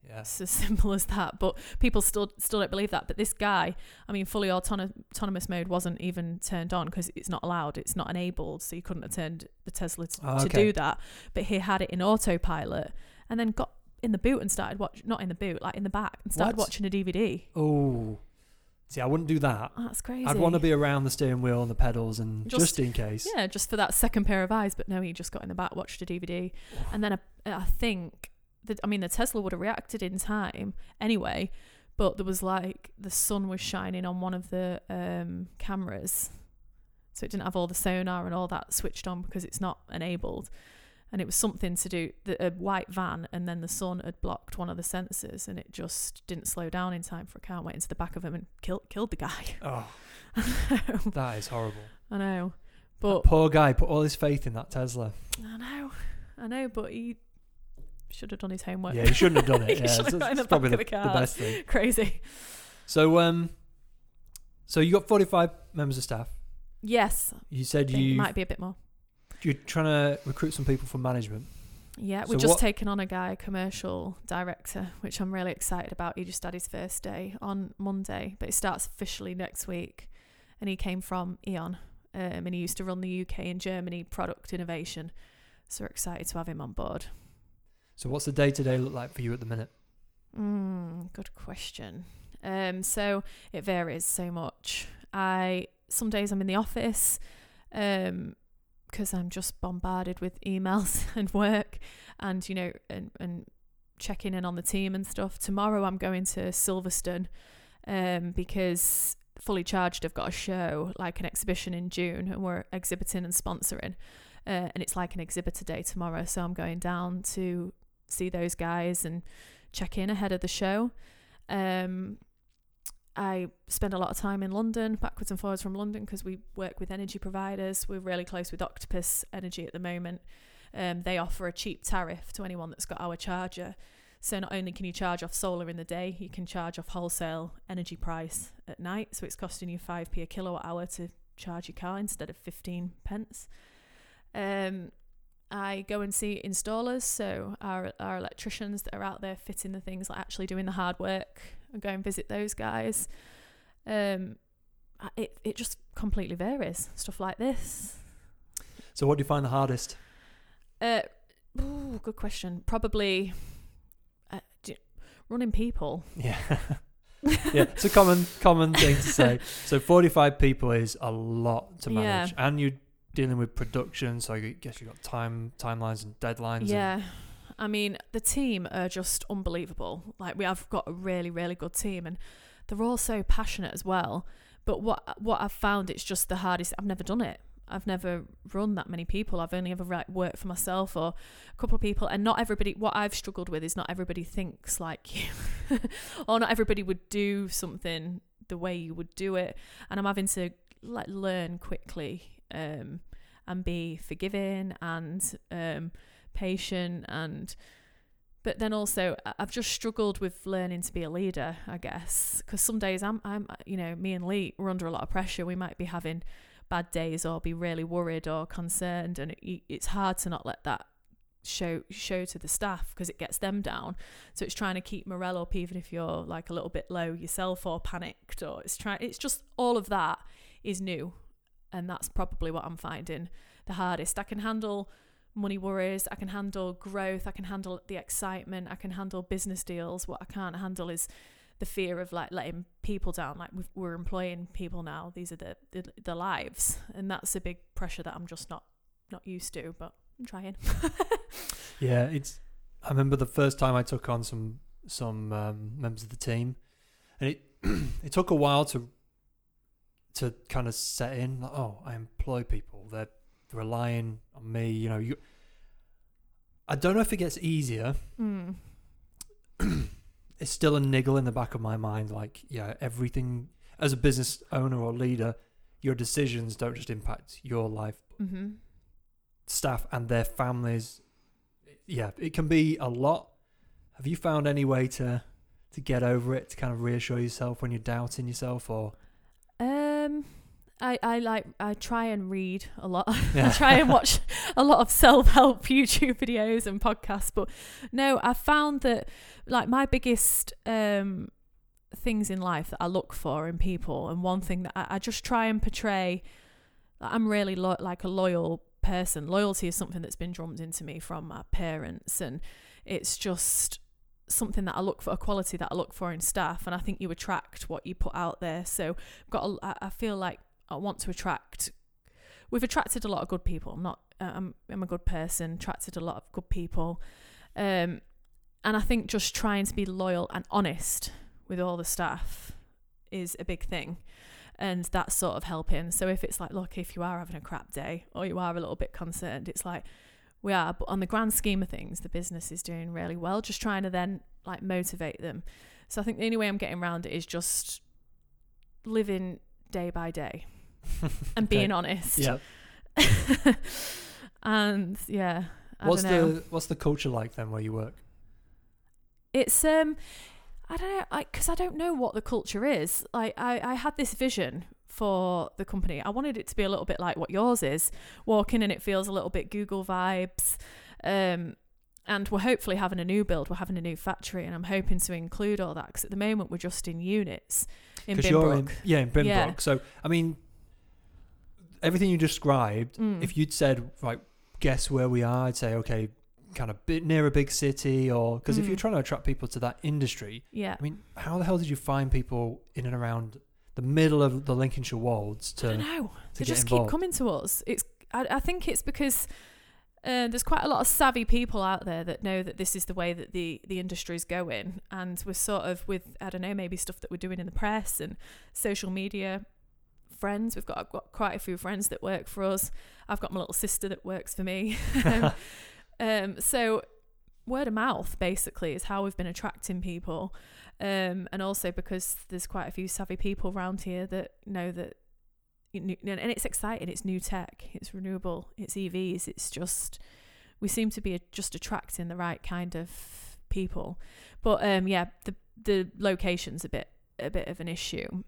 Yeah. It's as simple as that. But people still still don't believe that. But this guy, I mean, fully autono- autonomous mode wasn't even turned on because it's not allowed. It's not enabled, so you couldn't have turned the Tesla t- Oh, to do that. But he had it in autopilot, and then got in the boot and started watching, not in the boot, like in the back, and started What? watching a DVD. Oh, see, I wouldn't do that. Oh, that's crazy. I'd want to be around the steering wheel and the pedals, and just, Just- in case. Yeah, just for that second pair of eyes. But no, he just got in the back, watched a DVD, and then I, I think that I mean the Tesla would have reacted in time anyway, but there was like the sun was shining on one of the um, cameras, so it didn't have all the sonar and all that switched on because it's not enabled. And it was something to do the a white van, and then the sun had blocked one of the sensors, and it just didn't slow down in time for a car. Went into the back of him and killed killed the guy. Oh, that is horrible. I know, That but poor guy put all his faith in that Tesla. I know, I know, but he should have done his homework. Yeah, he shouldn't have done it. He yeah, should have so the it's probably the, the the best thing. Crazy. So, um, so you got forty-five members of staff. Yes, You said you might be a bit more. You're trying to recruit some people for management. Yeah, So we've just what- taken on a guy, a commercial director, which I'm really excited about. He just had his first day on Monday, but it starts officially next week. And he came from E.ON, um, and he used to run the UK and Germany product innovation. So we're excited to have him on board. So, what's the day-to-day look like for you at the minute? Mm, good question. Um, so it varies so much. I some days I'm in the office, um, because I'm just bombarded with emails and work, and you know, and and checking in on the team and stuff. Tomorrow I'm going to Silverstone, um, because fully charged I've got a show like an exhibition in June, and we're exhibiting and sponsoring. Uh, and it's like an exhibitor day tomorrow, so I'm going down to see those guys and check in ahead of the show. Um, I spend a lot of time in London, backwards and forwards from London, because we work with energy providers. We're really close with Octopus Energy at the moment. Um, they offer a cheap tariff to anyone that's got our charger. So not only can you charge off solar in the day, you can charge off wholesale energy price at night. So it's costing you 5p a kilowatt hour to charge your car instead of 15 pence. Um, I go and see installers, so our our electricians that are out there fitting the things, like actually doing the hard work, and go and visit those guys. Um, it it just completely varies. Stuff like this. So, what do you find the hardest? Uh, ooh, good question. Probably uh, running people. Yeah. yeah, it's a common common thing to say. So 45 people is a lot to Yeah. manage, and you're dealing with production. So I guess you have got time timelines and deadlines. and- Yeah. I mean, the team are just unbelievable. Like we have got a really, really good team and they're all so passionate as well. But what what I've found it's just the hardest I've never done it. I've never run that many people. I've only ever worked for myself or a couple of people and not everybody what I've struggled with is not everybody thinks like you. or not everybody would do something the way you would do it. And I'm having to like learn quickly um and be forgiving and um patient and but then also I've just struggled with learning to be a leader, I guess, because some days I'm I'm you know me and Lee we're under a lot of pressure. We might be having bad days or be really worried or concerned, and it, it's hard to not let that show show to the staff because it gets them down. So it's trying to keep morale up even if you're like a little bit low yourself or panicked or it's trying. It's just all of that is new, and that's probably what I'm finding the hardest. I can handle money worries, I can handle growth, I can handle the excitement, I can handle business deals. What I can't handle is the fear of like letting people down. Like we've, we're employing people now; these are the, the the lives, and that's a big pressure that I'm just not not used to. But I'm trying. Yeah, it's. I remember the first time I took on some some um, members of the team, and it it took a while to to kind of set in. Like, oh, I employ people; they're relying on me. You know, you. I don't know if it gets easier. mm. It's still a niggle in the back of my mind. Like, yeah, everything as a business owner or leader, your decisions don't just impact your life, Mm-hmm. staff and their families. Yeah, it can be a lot. Have you found any way to to get over it, to kind of reassure yourself when you're doubting yourself or Um, I I like I try and read a lot. I try and watch a lot of self help YouTube videos and podcasts. But no, I found that like my biggest um things in life that I look for in people, and one thing that I, I just try and portray. that I'm really lo- like a loyal person. Loyalty is something that's been drummed into me from my parents, and it's just something that I look for, a quality that I look for in staff. And I think you attract what you put out there. So I've got, a, I- feel like want to attract. We've attracted a lot of good people. I'm not. uh, I'm. I'm a good person. Attracted a lot of good people, um, and I think just trying to be loyal and honest with all the staff is a big thing, and that's sort of helping. So if it's like, look, if you are having a crap day or you are a little bit concerned, it's like we are. But on the grand scheme of things, the business is doing really well. Just trying to then like motivate them. So I think the only way I'm getting around it is just living day by day and Okay. being honest. Yeah. and yeah, I what's don't know. the what's the culture like then where you work? it's um, I don't know, like because I don't know what the culture is. Like I, I had this vision for the company. I wanted it to be a little bit like what yours is. Walking and it feels a little bit Google vibes. Um, and we're hopefully having a new build. We're having a new factory, and I'm hoping to include all that because at the moment we're just in units in you're in yeah in Binbrook. Yeah. So I mean, everything you described. Mm. If you'd said right, guess where we are, I'd say okay, kind of bit near a big city, or because if you're Mm. trying to attract people to that industry, yeah, I mean, how the hell did you find people in and around the middle of the Lincolnshire Wolds I to, don't know. to They just involved? keep coming to us. It's I, I think it's because uh, there's quite a lot of savvy people out there that know that this is the way that the the industry is going, and we're sort of with I don't know maybe stuff that we're doing in the press and social media. Friends, we've got I've got quite a few friends that work for us. I've got my little sister that works for me. um, um, so word of mouth basically is how we've been attracting people, um, and also because there's quite a few savvy people around here that know that and it's exciting. It's new tech. It's renewable. It's EVs. It's just we seem to be just attracting the right kind of people. But um, yeah, the the location's a bit a bit of an issue.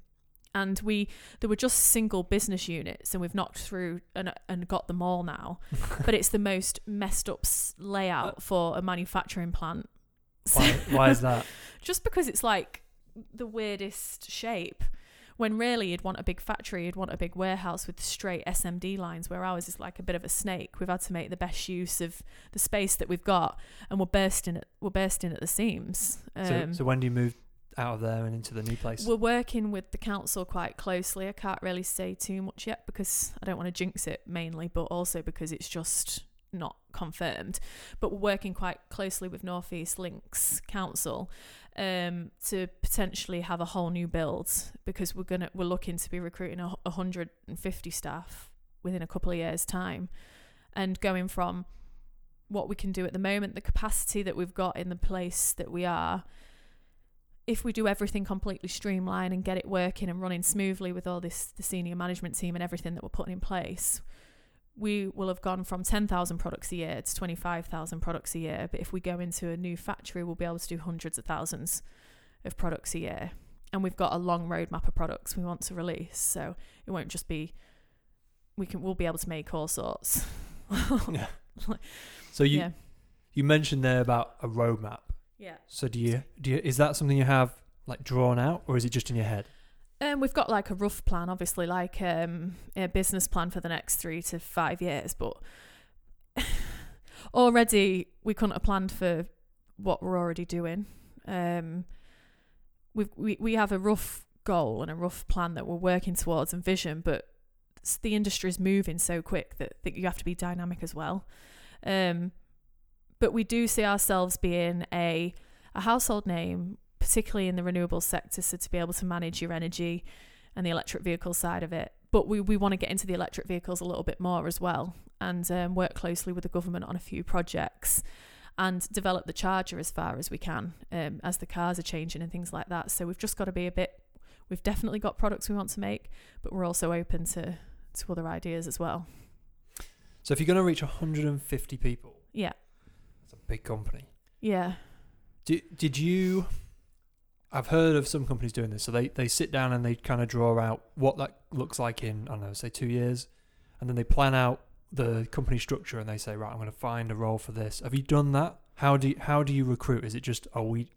And we there were just single business units, and we've knocked through and and got them all now. but it's the most messed up layout for a manufacturing plant. why, why is that? just because it's like the weirdest shape. When really you'd want a big factory, you'd want a big warehouse with straight SMD lines, where ours is like a bit of a snake. We've had to make the best use of the space that we've got, and we're bursting at we're bursting at the seams. so, Um, so when do you move out of there and into the new place? we're working with the council quite closely. I can't really say too much yet because I don't want to jinx it mainly, but also because it's just not confirmed. But we're working quite closely with North East Lincs Council um, to potentially have a whole new build because we're gonna we're looking to be recruiting a, 150 staff within a couple of years' time, and going from what we can do at the moment, the capacity that we've got in the place that we are if we do everything completely streamlined and get it working and running smoothly with all this the senior management team and everything that we're putting in place we will have gone from 10,000 products a year to 25,000 products a year. But if we go into a new factory, we'll be able to do hundreds of thousands of products a year. And we've got a long roadmap of products we want to release. So it won't just be, we can, we'll be able to make all sorts. yeah. So you yeah. you mentioned there about a roadmap. Yeah. So do you do you, is that something you have like drawn out or is it just in your head? Um, we've got like a rough plan, obviously, like um, a business plan for the next three to five years. But already we couldn't have planned for what we're already doing. Um, we've, we we have a rough goal and a rough plan that we're working towards and vision, but the industry is moving so quick that, that you have to be dynamic as well. Um, but we do see ourselves being a a household name particularly in the renewable sector, so to be able to manage your energy and the electric vehicle side of it. But we, we want to get into the electric vehicles a little bit more as well and um, work closely with the government on a few projects and develop the charger as far as we can um, as the cars are changing and things like that. So we've just got to be a bit, we've definitely got products we want to make, but we're also open to, to other ideas as well. So if you're going to reach 150 people, Yeah. Big company. Yeah. Did, did you I've heard of some companies doing this. So they, they sit down and they kind of draw out what that looks like in, I don't know, say two years. And then they plan out the company structure and they say, right, I'm going to find a role for this. Have you done that? How do you, how do you recruit? Is it just, oh, we,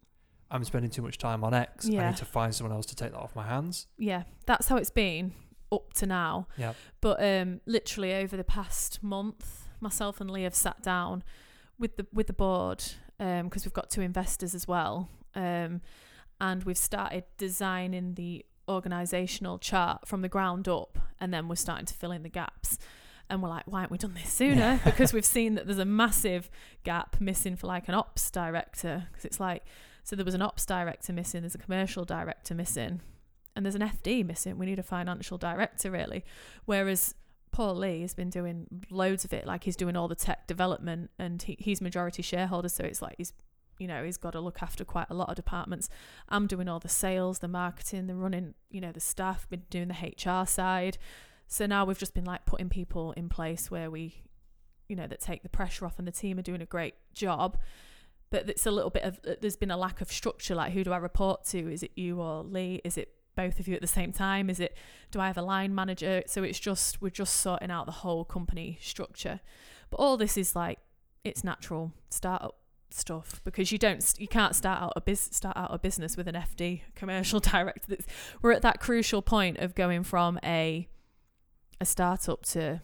I'm spending too much time on X. I Yeah. need to find someone else to take that off my hands. Yeah. That's how it's been up to now. Yeah. But um, literally over the past month, myself and Lee have sat down with the with the board because we've got two investors as well, um, and we've started designing the organisational chart from the ground up, and then we're starting to fill in the gaps. And we're like, why haven't we done this sooner? because we've seen that there's a massive gap missing for like an ops director. Because it's like, so there was an ops director missing, there's a commercial director missing, and there's an FD missing. We need a financial director, really. Whereas Paul Lee has been doing loads of it, like he's doing all the tech development and he, he's majority shareholder. So it's like he's, you know, he's got to look after quite a lot of departments. I'm doing all the sales, the marketing, the running, you know, the staff, been doing the HR side. So now we've just been like putting people in place where we, you know, that take the pressure off and the team are doing a great job. But it's a little bit of, there's been a lack of structure. Like, who do I report to? Is it you or Lee? Is it both of you at the same time? Is it do I have a line manager? So it's just we're just sorting out the whole company structure. But all this is like it's natural startup stuff because you don't you can't start out a biz, start out a business with an FD commercial director. That's, we're at that crucial point of going from a a startup to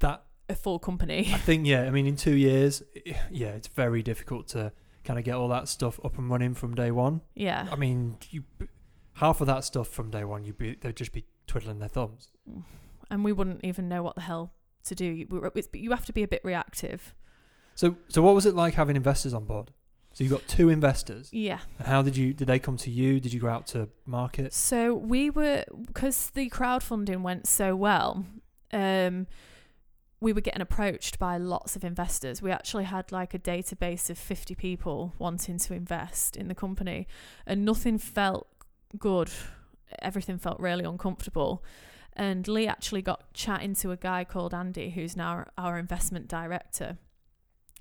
That, a full company. I think, yeah, I mean, in two years, yeah, it's very difficult to kind of get all that stuff up and running from day one. yeah. I mean, you half of that stuff from day one, you'd be they'd just be twiddling their thumbs. and we wouldn't even know what the hell to do. You- we- it's- You have to be a bit reactive. So, so what was it like having investors on board? So you got two investors, Yeah. and how did you? Did they come to you? Did you go out to market? So we were because the crowdfunding went so well. Um, we were getting approached by lots of investors. We actually had like a database of fifty people wanting to invest in the company, and nothing felt good. Everything felt really uncomfortable. And Lee actually got chatting to a guy called Andy, who's now our investment director,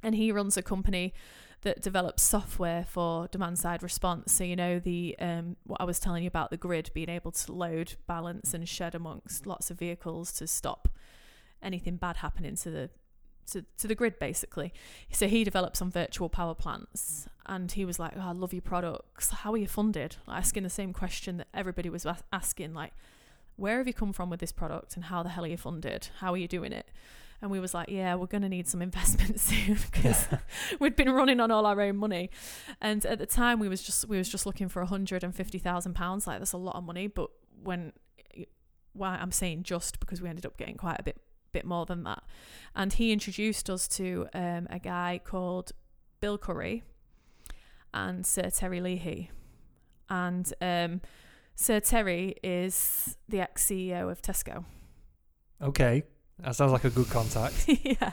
and he runs a company that develops software for demand side response. So you know the um, what I was telling you about the grid being able to load, balance, and shed amongst lots of vehicles to stop anything bad happening to the to, to the grid basically. So he developed some virtual power plants, and he was like, oh, "I love your products. How are you funded?" Asking the same question that everybody was asking, like, "Where have you come from with this product, and how the hell are you funded? How are you doing it?" And we was like, "Yeah, we're gonna need some investment soon because we'd been running on all our own money." And at the time, we was just we was just looking for hundred and fifty thousand pounds. Like that's a lot of money, but when why I'm saying just because we ended up getting quite a bit bit more than that. And he introduced us to um, a guy called Bill Curry and Sir Terry Leahy. And um, Sir Terry is the ex CEO of Tesco. Okay, that sounds like a good contact. yeah.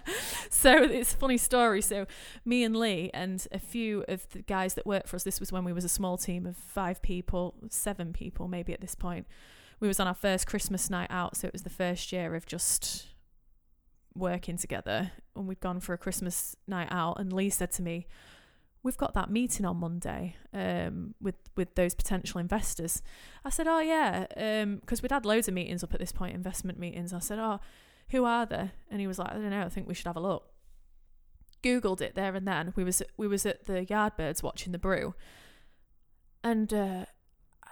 So it's a funny story. So me and Lee and a few of the guys that work for us, this was when we was a small team of five people, seven people maybe at this point. We was on our first Christmas night out, so it was the first year of just working together and we'd gone for a Christmas night out and Lee said to me, We've got that meeting on Monday um, with with those potential investors. I said, Oh yeah, because we'd had loads of meetings up at this point, investment meetings. I said, Oh, who are they? And he was like, I don't know. I think we should have a look. Googled it there and then. We was we was at the Yardbirds watching the brew, and uh,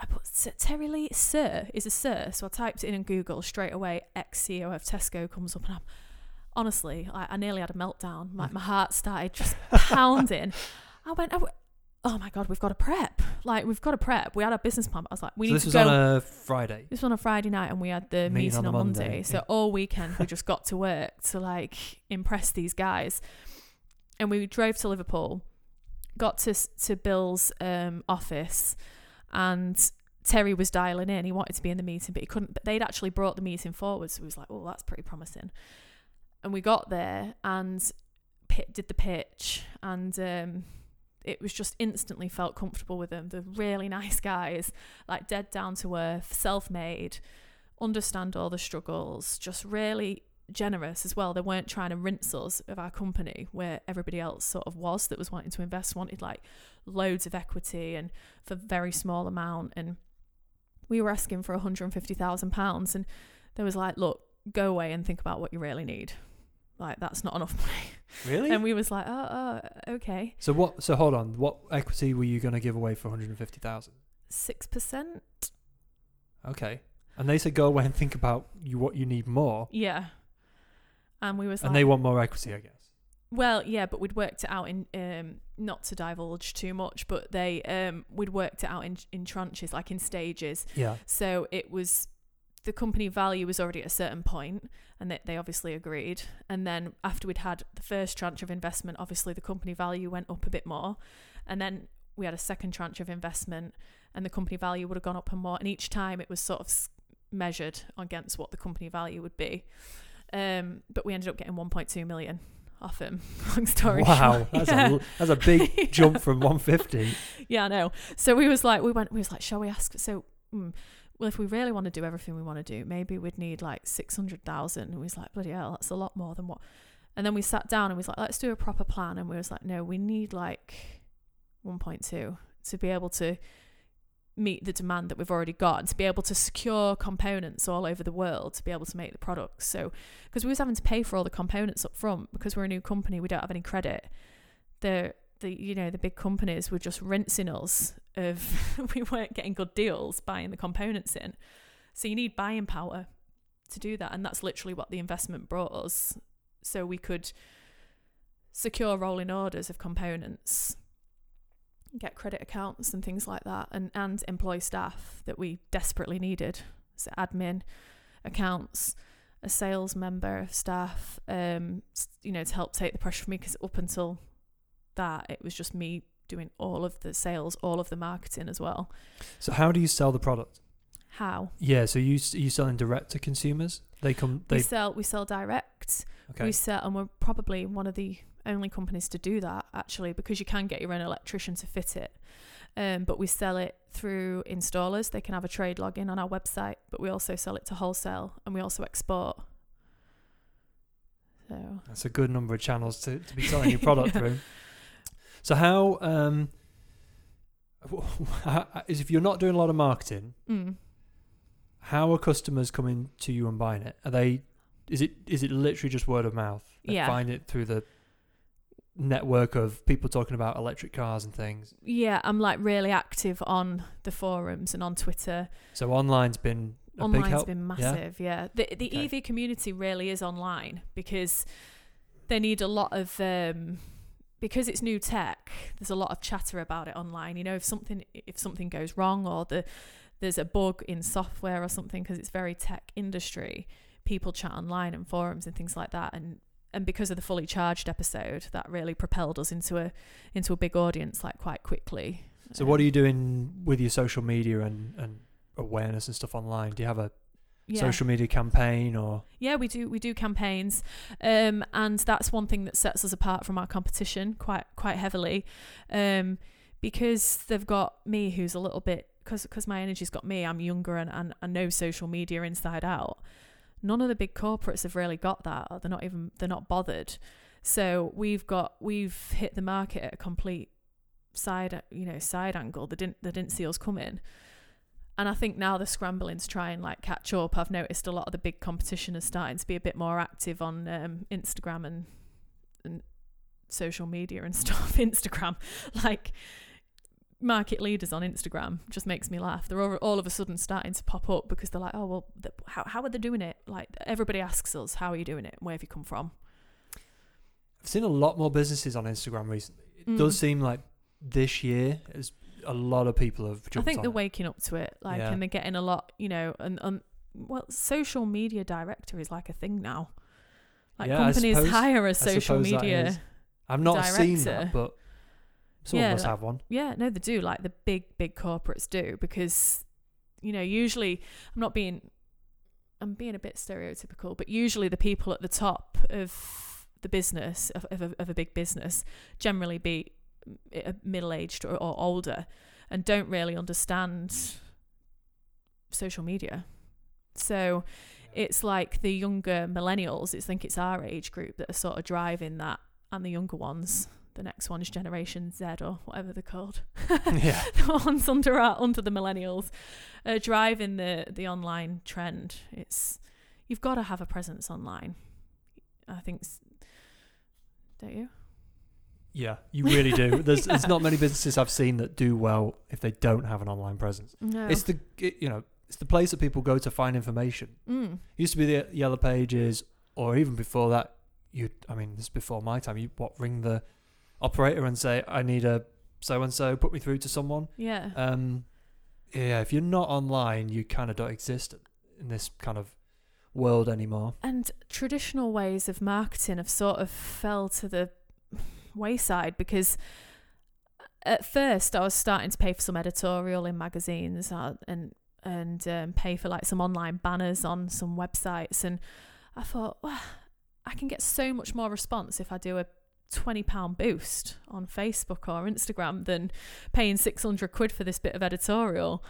I put Terry Leahy Sir is a Sir. So I typed it in on Google straight away. Ex CEO of Tesco comes up, and I'm honestly, I, I nearly had a meltdown. My my heart started just pounding. I went, oh, oh my god, we've got to prep. Like we've got to prep. We had our business plan. But I was like, we need to. so need this to was go. on a Friday. This was on a Friday night, and we had the Meeting on on, the Monday. Monday, So yeah. all weekend we just got to work to like impress these guys, and we drove to Liverpool, got to to Bill's um, office, and Terry was dialing in. He wanted to be in the meeting, but he couldn't. But they'd actually brought the meeting forward, so he was like, "Oh, that's pretty promising." And we got there and pit, did the pitch, and um, it was just instantly felt comfortable with them. They're really nice guys, like dead down to earth, self made, understand all the struggles, just really generous as well. They weren't trying to rinse us of our company where everybody else sort of was that was wanting to invest, wanted like loads of equity and for very small amount. And we were asking for £150,000 and there was like, look, go away and think about what you really need. Like that's not enough money. Really? And we was like, oh, oh okay. so what? So hold on. What equity were you going to give away for one hundred and fifty thousand? Six percent? Okay. And they said go away and think about you what you need more, Yeah. And we was and like, they want more equity, I guess. Well, yeah, but we'd worked it out in um not to divulge too much, but they um we'd worked it out in in tranches, like in stages. Yeah. So it was the company value was already at a certain point and they, they obviously agreed. And then after we'd had the first tranche of investment, obviously the company value went up a bit more. And then we had a second tranche of investment and the company value would have gone up and more. And each time it was sort of measured against what the company value would be. Um, but we ended up getting 1.2 million off him. Long story Wow, short. that's Yeah. a that's a big jump from one fifty. Yeah, I know. So we was like, we went, we was like, shall we ask? So, mm, well, if we really want to do everything we want to do, maybe we'd need like six hundred thousand. And we was like, bloody hell, that's a lot more than what. And then we sat down and we was like, let's do a proper plan. And we was like, no, we need like one point two to be able to meet the demand that we've already got and to be able to secure components all over the world to be able to make the products. So, because we was having to pay for all the components up front because we're a new company, we don't have any credit. The the you know the big companies were just rinsing us of we weren't getting good deals buying the components in. So you need buying power to do that, and that's literally what the investment brought us. So we could secure rolling orders of components get credit accounts and things like that and and employ staff that we desperately needed so admin accounts a sales member of staff um you know to help take the pressure from me because up until that it was just me doing all of the sales all of the marketing as well So how do you sell the product? how Yeah, so you you selling direct to consumers? They come. we sell we sell direct okay. we sell and we're probably one of the only companies to do that actually because you can get your own electrician to fit it um, but we sell it through installers they can have a trade login on our website but we also sell it to wholesale and we also export so That's a good number of channels to, to be selling your product Yeah. through. So how um is if you're not doing a lot of marketing, mm. how are customers coming to you and buying it? Are they is it is it literally just word of mouth? They Yeah. find it through the network of people talking about electric cars and things. yeah i'm like really active on the forums and on twitter So online's been a big online's been Yeah? massive yeah, the the Okay. ev community really is online because they need a lot of um because it's new tech there's a lot of chatter about it online you know if something if something goes wrong or the there's a bug in software or something because it's very tech industry people chat online and forums and things like that and and because of the fully charged episode that really propelled us into a into a big audience like quite quickly So what are um, you doing with your social media and, and awareness and stuff online? Do you have a Yeah. social media campaign or Yeah, we do we do campaigns, um, and that's one thing that sets us apart from our competition quite quite heavily, um, because they've got me who's a little bit because because myenergi's got me. I'm younger and, and I know social media inside out. none of the big corporates have really got that or they're not even they're not bothered so we've got we've hit the market at a complete side you know side angle they didn't they didn't see us coming and I think now they're scrambling to try and like catch up. I've noticed a lot of the big competition is starting to be a bit more active on um, Instagram and and social media and stuff. Instagram, like market leaders on Instagram, just makes me laugh. They're all, all of a sudden starting to pop up because they're like, oh well, th- how how are they doing it? Like everybody asks us, how are you doing it? Where have you come from? I've seen a lot more businesses on Instagram recently. It Mm. does seem like this year is a lot of people have I think they're it. waking up to it, like, Yeah. and they're getting a lot, you know, and and well, social media director is like a thing now. Like Yeah, companies suppose- hire a social media. I've not seen that, director. but someone Yeah, must like- have one. Yeah, no, they do. Like the big, big corporates do because, you know, usually I'm not being, I'm being a bit stereotypical, but usually the people at the top of the business of of a, of a big business generally be middle aged or, or older and don't really understand social media. So it's like the younger millennials. It's I think it's our age group that are sort of driving that, and the younger ones. The next one is Generation Z or whatever they're called. yeah. the ones under our, under the millennials are driving the the online trend. It's you've got to have a presence online. I think, don't you? Yeah, you really do. There's Yeah. there's not many businesses I've seen that do well if they don't have an online presence. No. It's the it, you know it's the place that people go to find information. mm. used to be the yellow pages, or even before that. You, I mean, this is before my time. You what ring the operator and say, "I need a so and so. Put me through to someone." Yeah. Um, yeah, if you're not online, you kind of don't exist in this kind of world anymore. and traditional ways of marketing have sort of fell to the wayside because at first I was starting to pay for some editorial in magazines uh, and and um, pay for like some online banners on some websites and I thought well, I can get so much more response if I do a 20 pound boost on Facebook or Instagram than paying 600 quid for this bit of editorial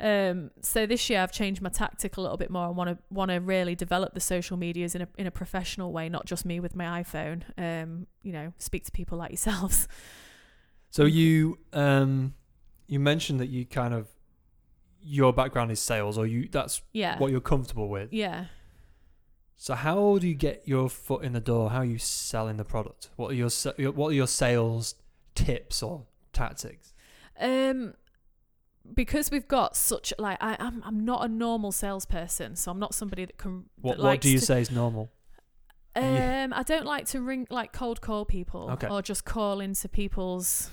um, so this year I've changed my tactic a little bit more. I want to want to really develop the social medias in a in a professional way, not just me with my iPhone. Um, you know, speak to people like yourselves. So you um you mentioned that you kind of your background is sales, or you that's Yeah, what you're comfortable with. yeah. So how do you get your foot in the door? How are you selling the product? What are your your- what are your sales tips or tactics? Um, because we've got such like I, I'm I'm not a normal salesperson, so I'm not somebody that can. What that what do you to- say is normal? Yeah. Um, I don't like to ring like cold call people Okay. or just call into people's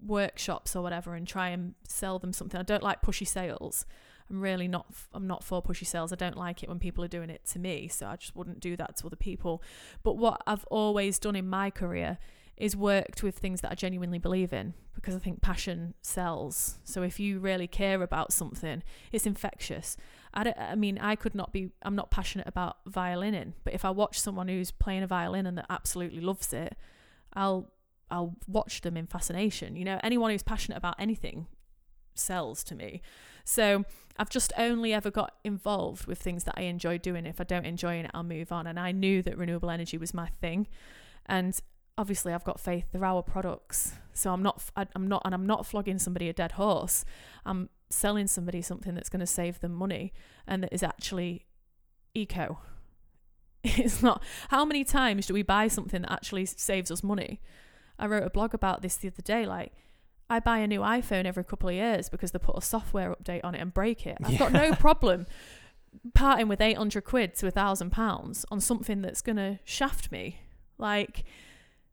workshops or whatever and try and sell them something. I don't like pushy sales. I'm really not. I'm not for pushy sales. I don't like it when people are doing it to me, so I just wouldn't do that to other people. But what I've always done in my career is worked with things that I genuinely believe in because I think passion sells. So if you really care about something, it's infectious. I, I mean, I could not be, I'm not passionate about violining, but if I watch someone who's playing a violin and that absolutely loves it, I'll, I'll watch them in fascination. You know, anyone who's passionate about anything sells to me. So I've just only ever got involved with things that I enjoy doing. If I don't enjoy it, I'll move on. And I knew that renewable energy was my thing. And obviously I've got faith they're our products. So I'm not I'm not and I'm not flogging somebody a dead horse. I'm selling somebody something that's going to save them money and that is actually eco. It's not how many times do we buy something that actually saves us money? I wrote a blog about this the other day like I buy a new iPhone every couple of years because they put a software update on it and break it. I've got no problem parting with 800 quid to a thousand pounds on something that's going to shaft me. Like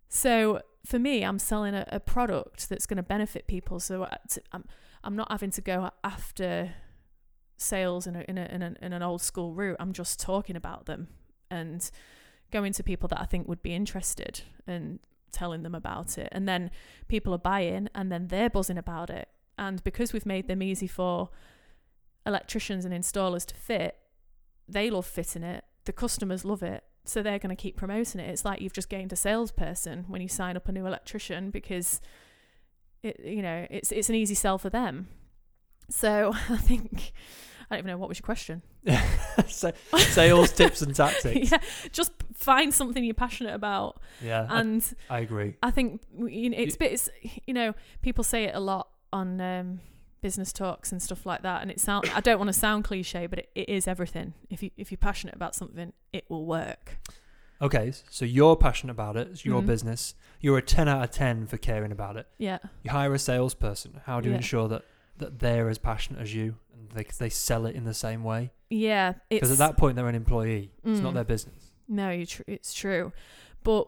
so for me, I'm selling a, a product that's going to benefit people. So uh, t- I'm I'm not having to go after sales in a, in a, in, a, in an old school route. I'm just talking about them and going to people that I think would be interested and telling them about it. And then people are buying and then they're buzzing about it. And because we've made them easy for electricians and installers to fit, they love fitting it. The customers love it. So they're going to keep promoting it. It's like you've just gained a salesperson when you sign up a new electrician because it, you know, it's it's an easy sell for them. So I think I don't even know what was your question. Sa- sales tips and tactics. yeah, just find something you're passionate about, Yeah, and I agree. I think you know, it's bit. It's, you know, people say it a lot on um, business talks and stuff like that, and it sound. I don't want to sound cliche, but it, it is everything. If you if you're passionate about something, it will work. Okay, so you're passionate about it. It's your Mhm. business. You're a 10 out of 10 for caring about it. Yeah, You hire a salesperson. How do you Yeah. ensure that, that they're as passionate as you and they, they sell it in the same way? yeah. Because at that point, they're an employee. It's not Mm. their business. No, you tr- it's true. But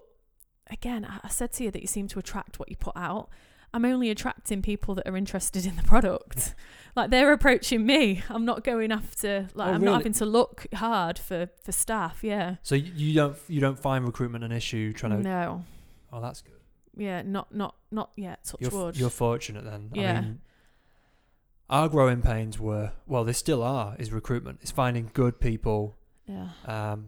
again, I said to you that you seem to attract what you put out. I'm only attracting people that are interested in the product. like they're approaching me. I'm not going after like Oh, I'm really? not having to look hard for for staff. Yeah. So you, don't you don't find recruitment an issue trying to. No. Oh, that's good. Yeah. Not not not yet. Touch You're, wood. you're fortunate then. I Yeah. mean, our growing pains were well, they still are. Is recruitment. It's finding good people yeah. um,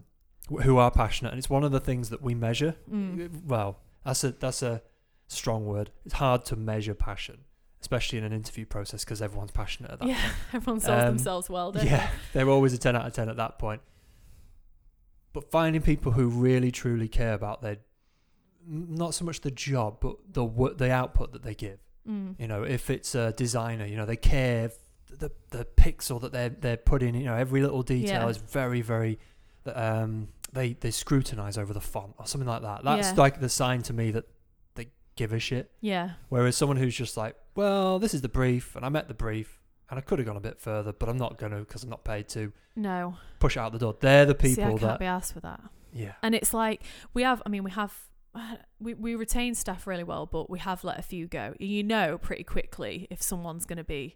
who are passionate, and it's one of the things that we measure. Mm. Well, that's a that's a strong word. It's hard to measure passion, especially in an interview process because everyone's passionate at that Yeah. point. Everyone sells Um, themselves well, don't Yeah, they're always a ten out of ten at that point. But finding people who really truly care about their not so much the job, but the the output that they give. Mm. You know, if it's a designer, you know, they care the the pixel that they're they're putting. You know, every little detail Yeah. is very very. Um, they they scrutinize over the font or something like that. That's Yeah. like the sign to me that they give a shit. Yeah. Whereas someone who's just like, well, this is the brief, and I met the brief, and I could have gone a bit further, but I'm not going to because I'm not paid to No. push it out the door. They're the See, I people can't that, be asked for that. yeah, And it's like we have. I mean, we have. We we retain staff really well, but we have let a few go. You know pretty quickly if someone's going to be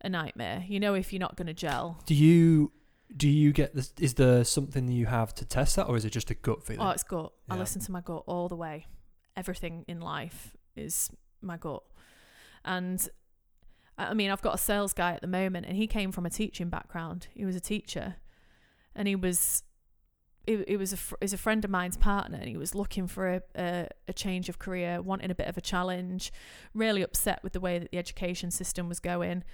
a nightmare. You know if you're not going to gel. Do you do you get this? Is there something you have to test that, or is it just a gut feeling? Oh, it's gut. I Yeah. listen to my gut all the way. Everything in life is my gut. And I mean, I've got a sales guy at the moment, and he came from a teaching background. He was a teacher, and he was. It, it was a is a friend of mine's partner, and he was looking for a, a a change of career, wanting a bit of a challenge, really upset with the way that the education system was going.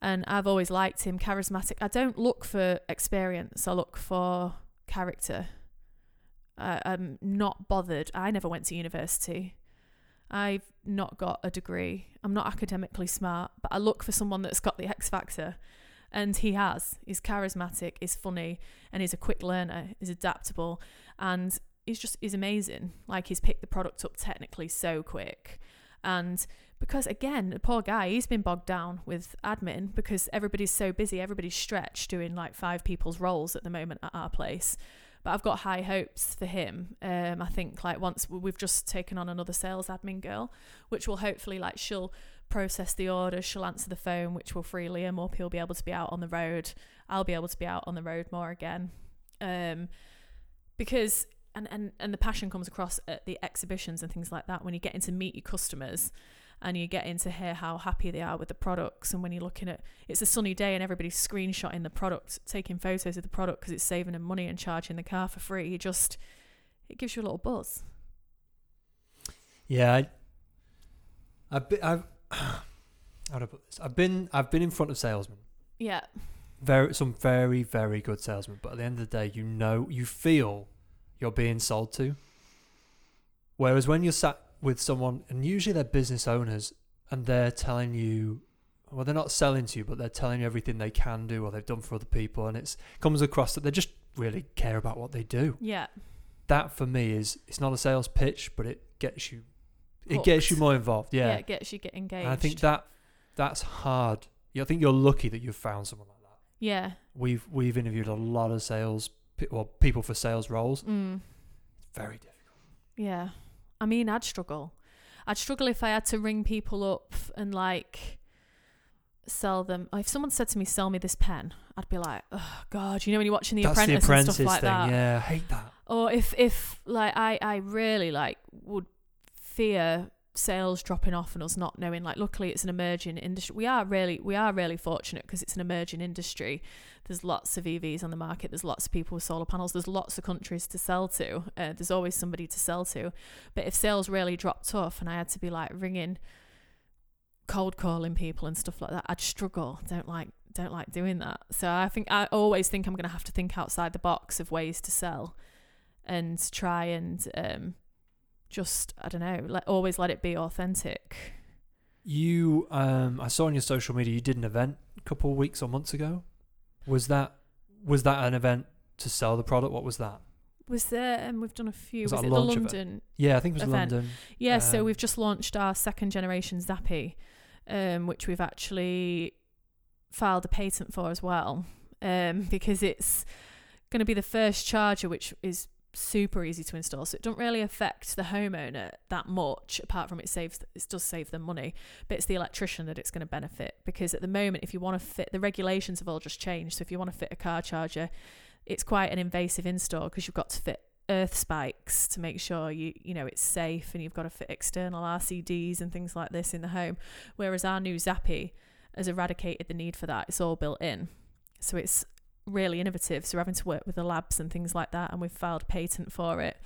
And I've always liked him, charismatic. I don't look for experience; I look for character. I, I'm not bothered. I never went to university. I've not got a degree. I'm not academically smart, but I look for someone that's got the X factor. And he has. He's charismatic, he's funny, and he's a quick learner, he's adaptable, and he's just he's amazing. Like he's picked the product up technically so quick. And because again, the poor guy, he's been bogged down with admin because everybody's so busy, everybody's stretched doing like five people's roles at the moment at our place but I've got high hopes for him. Um, I think like once we- we've just taken on another sales admin girl, which will hopefully like she'll process the orders, she'll answer the phone, which will free Liam up. He'll be able to be out on the road. I'll be able to be out on the road more again, um, because and and and the passion comes across at the exhibitions and things like that when you're getting to meet your customers. And you're getting to hear how happy they are with the products. And when you're looking at it's a sunny day and everybody's screenshotting the product, taking photos of the product because it's saving them money and charging the car for free. You just, it gives you a little buzz. Yeah, I, I've been, I've how do I put this? I've been I've been in front of salesmen, Yeah. very some very very good salesmen, but at the end of the day, you know you feel you're being sold to. Whereas when you're sat with someone, and usually they're business owners, and they're telling you, well, they're not selling to you, but they're telling you everything they can do or they've done for other people, and it's comes across that they just really care about what they do. Yeah. That for me is it's not a sales pitch, but it gets you, it gets you more involved. Yeah. Yeah, it gets you get engaged. and I think that that's hard. Yeah, I think you're lucky that you've found someone like that. Yeah. We've we've interviewed a lot of sales, well, people for sales roles. Mm. It's very difficult. Yeah. I mean, I'd struggle. I'd struggle if I had to ring people up and like sell them. If someone said to me, "Sell me this pen," I'd be like, "Oh God!" You know when you're watching The that's the Apprentice, apprentice and stuff like thing. that. Yeah, I hate that. Or if if like I I really like would fear sales dropping off and us not knowing like luckily it's an emerging industry. We are really we are really fortunate because it's an emerging industry. There's lots of evs on the market. There's lots of people with solar panels. There's lots of countries to sell to. Uh, there's always somebody to sell to. But if sales really dropped off and i had to be like ringing cold calling people and stuff like that i'd struggle. Don't like don't like doing that. So I think I always think I'm going to have to think outside the box of ways to sell, and try and um, just I don't know, let always let it be authentic. You, um, I saw on your social media you did an event a couple of weeks or months ago. Was that was that an event to sell the product? What was that? Was there? And we've done a few. Was Was, it the? London? Yeah, I think it was Event. London. Yeah. so Um, we've just launched our second generation Zappi, um, which we've actually filed a patent for as well, um, because it's going to be the first charger which is super easy to install. So it doesn't really affect the homeowner that much, apart from it saves it does save them money. But it's the electrician that it's going to benefit because at the moment, if you want to fit, the regulations have all just changed. So if you want to fit a car charger, it's quite an invasive install because you've got to fit earth spikes to make sure you you know it's safe and you've got to fit external RCDs and things like this in the home whereas our new Zappi has eradicated the need for that it's all built in so it's really innovative so we're having to work with the labs and things like that and we've filed a patent for it.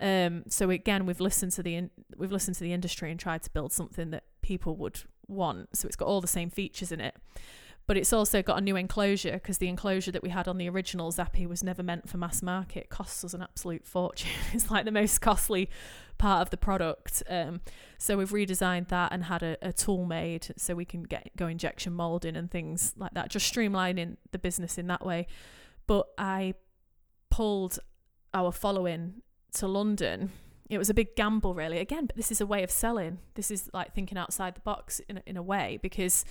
Um so again we've listened to the in, we've listened to the industry and tried to build something that people would want so it's got all the same features in it but it's also got a new enclosure because the enclosure that we had on the original Zappi was never meant for mass market. It costs us an absolute fortune. it's like the most costly part of the product. Um, so we've redesigned that and had a, a tool made so we can get go injection molding and things like that, just streamlining the business in that way. But I pulled our following to London. It was a big gamble, really. Again, but this is a way of selling. This is like thinking outside the box in in a way because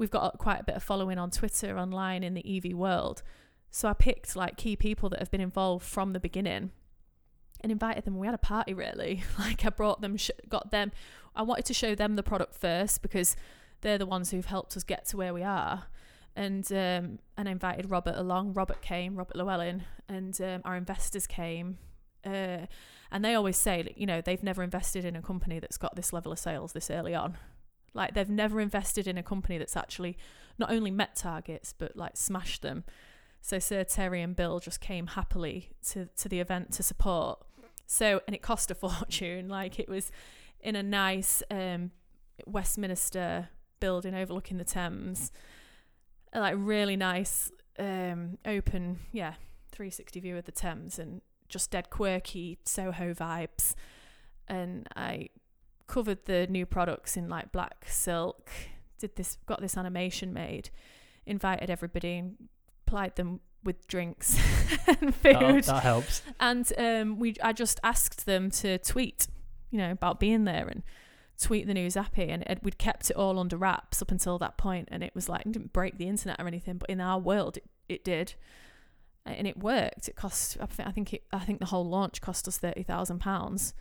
we've got quite a bit of following on Twitter, online in the EV world. So I picked like key people that have been involved from the beginning and invited them. We had a party really. Like I brought them, sh- got them. I wanted to show them the product first because they're the ones who've helped us get to where we are. And um, and I invited Robert along. Robert came, Robert Llewellyn, and um, our investors came. Uh, and they always say, you know, they've never invested in a company that's got this level of sales this early on. Like they've never invested in a company that's actually not only met targets but like smashed them. So Sir Terry and Bill just came happily to to the event to support. So and it cost a fortune. Like it was in a nice um, Westminster building overlooking the Thames, like really nice um, open, yeah, 360 view of the Thames and just dead quirky Soho vibes. And I covered the new products in like black silk, did this, got this animation made, invited everybody and plied them with drinks and food. That, that helps. And um, we, I just asked them to tweet, you know, about being there and tweet the news Zappi. And it, we'd kept it all under wraps up until that point, and it was like it didn't break the internet or anything, but in our world, it, it did, and it worked. It cost, I think, I think it, I think the whole launch cost us thirty thousand pounds,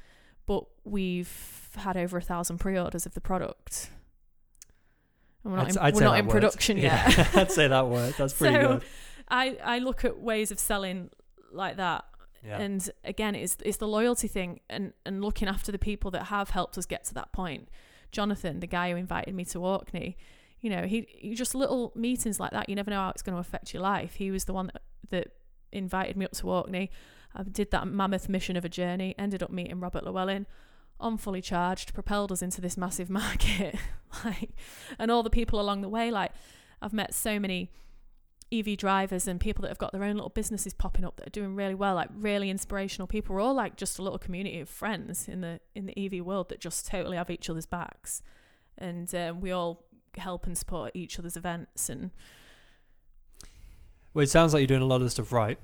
but we've had over a thousand pre-orders of the product. And we're not I'd- in, I'd we're not in production Yeah, yet. I'd say that word. That's pretty So, good. I, I look at ways of selling like that Yeah. and again it's it's the loyalty thing and and looking after the people that have helped us get to that point jonathan the guy who invited me to orkney you know he, he just little meetings like that you never know how it's going to affect your life he was the one that, that invited me up to orkney i did that mammoth mission of a journey ended up meeting robert llewellyn on fully charged propelled us into this massive market like and all the people along the way like i've met so many EV drivers and people that have got their own little businesses popping up that are doing really well, like really inspirational people. We're all like just a little community of friends in the in the EV world that just totally have each other's backs, and um, we all help and support each other's events. And Well, it sounds like you're doing a lot of stuff right.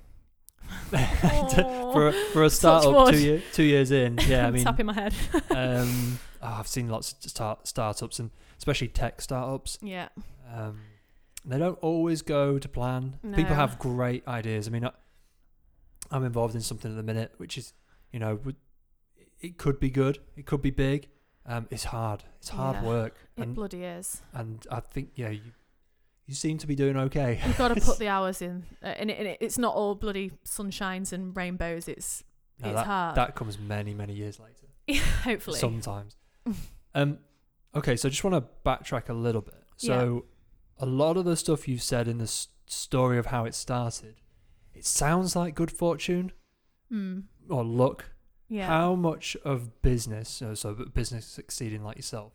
For a, for a startup two year, two years in, yeah, I mean, tapping my head. um, oh, I've seen lots of start, startups and especially tech startups. yeah, Um, they don't always go to plan. People have great ideas. I mean, I, I'm involved in something at the minute, which is, you know, it could be good, it could be big. Um, it's hard. It's hard Yeah. work, it and bloody is. and I think yeah, you you seem to be doing okay. You've got to put the hours in, uh, and, it, and it, it's not all bloody sunshines and rainbows. It's No, it's that, hard. that comes many many years later. hopefully. sometimes. um, okay, so I just want to backtrack a little bit. So, a lot of the stuff you've said in the story of how it started, it sounds like good fortune Hmm. or luck. Yeah. How much of business, so, so business succeeding like yourself,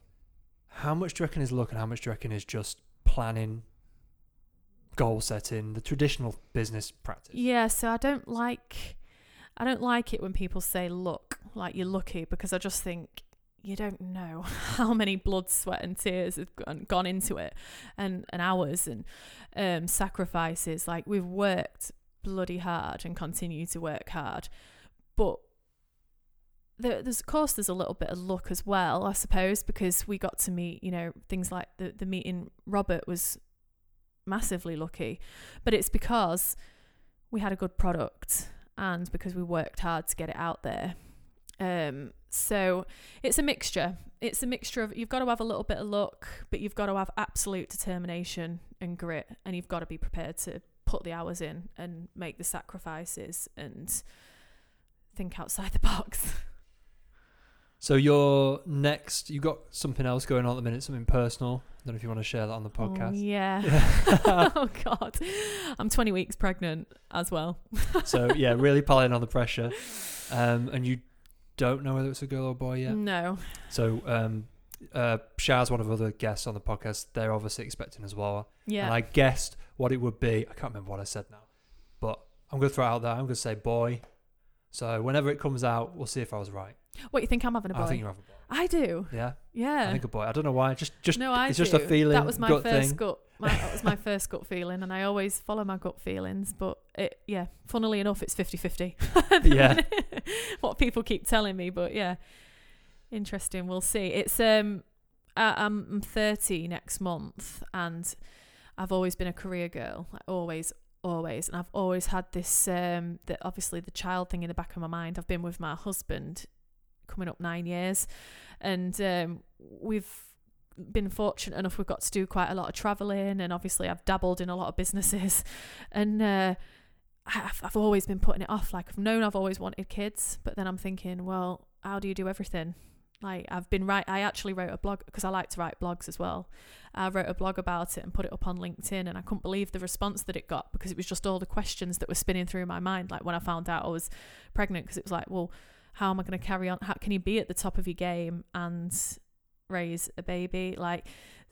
how much do you reckon is luck and how much do you reckon is just planning goal setting, the traditional business practice. Yeah, so I don't like I don't like it when people say look like you're lucky because I just think you don't know how many blood, sweat and tears have gone, into it and, and hours and um, sacrifices. Like we've worked bloody hard and continue to work hard. But there, there's of course there's a little bit of luck as well, I suppose, because we got to meet, you know, things like the, the meeting Robert was massively lucky. But it's because we had a good product and because we worked hard to get it out there. Um, so it's a mixture. It's a mixture of you've got to have a little bit of luck, but you've got to have absolute determination and grit, and you've got to be prepared to put the hours in and make the sacrifices and think outside the box. So your next, you got something else going on at the minute, something personal. I don't know if you want to share that on the Oh, podcast. yeah. oh God, I'm 20 weeks pregnant as well. so yeah, really piling on the pressure, um, and you don't know whether it's a girl or boy yet. No. So um, uh, one of the other guests on the podcast, they're obviously expecting as well. Yeah. And I guessed what it would be. I can't remember what I said now, but I'm going to throw it out there. I'm going to say boy. So whenever it comes out, we'll see if I was right. what you think I'm having a boy? I think you're having a boy. I do. Yeah, Yeah. I think a boy. I don't know why. Just, just no, I it's do. just a feeling. That was my gut first thing. gut. My, that was my first gut feeling, and I always follow my gut feelings. But it, yeah, funnily enough, it's 50-50. Yeah. what people keep telling me, but yeah, interesting. We'll see. It's um, I, I'm I'm 30 next month, and I've always been a career girl. Like always, always, and I've always had this um, that obviously the child thing in the back of my mind. I've been with my husband coming up nine years, and um, we've been fortunate enough we've got to do quite a lot of traveling and obviously I've dabbled in a lot of businesses. And uh, I've, I've always been putting it off. Like I've known I've always wanted kids but then I'm thinking well how do you do everything? Like I've been right I actually wrote a blog because I like to write blogs as well. I wrote a blog about it and put it up on LinkedIn and I couldn't believe the response that it got because it was just all the questions that were spinning through my mind like when I found out I was pregnant because it was like well how am I going to carry on how can you be at the top of your game and raise a baby. Like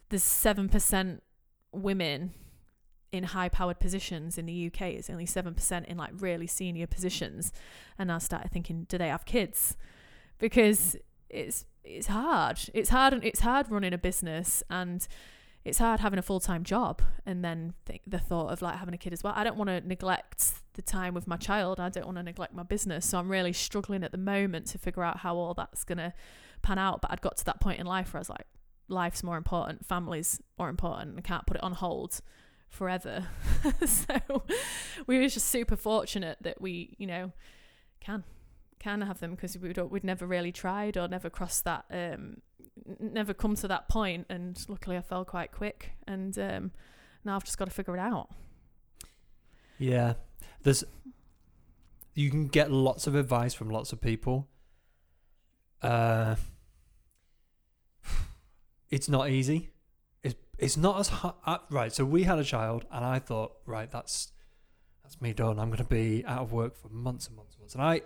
there's seven percent women in high powered positions in the UK. It's only seven percent in like really senior positions. And I started thinking, do they have kids? Because it's it's hard. It's hard and it's hard running a business and it's hard having a full time job and then th- the thought of like having a kid as well. I don't want to neglect the time with my child. I don't want to neglect my business. So I'm really struggling at the moment to figure out how all that's gonna pan out. But I'd got to that point in life where I was like, life's more important, family's more important. I can't put it on hold forever. so we were just super fortunate that we, you know, can can have them because we don't, we'd never really tried or never crossed that, um, never come to that. And luckily, I fell quite quick, and um, now I've just got to figure it out. Yeah, there's. You can get lots of advice from lots of people. Uh, it's not easy. It's it's not as hard. Uh, right. So we had a child, and I thought, right, that's that's me done. I'm going to be out of work for months and months and months. And I,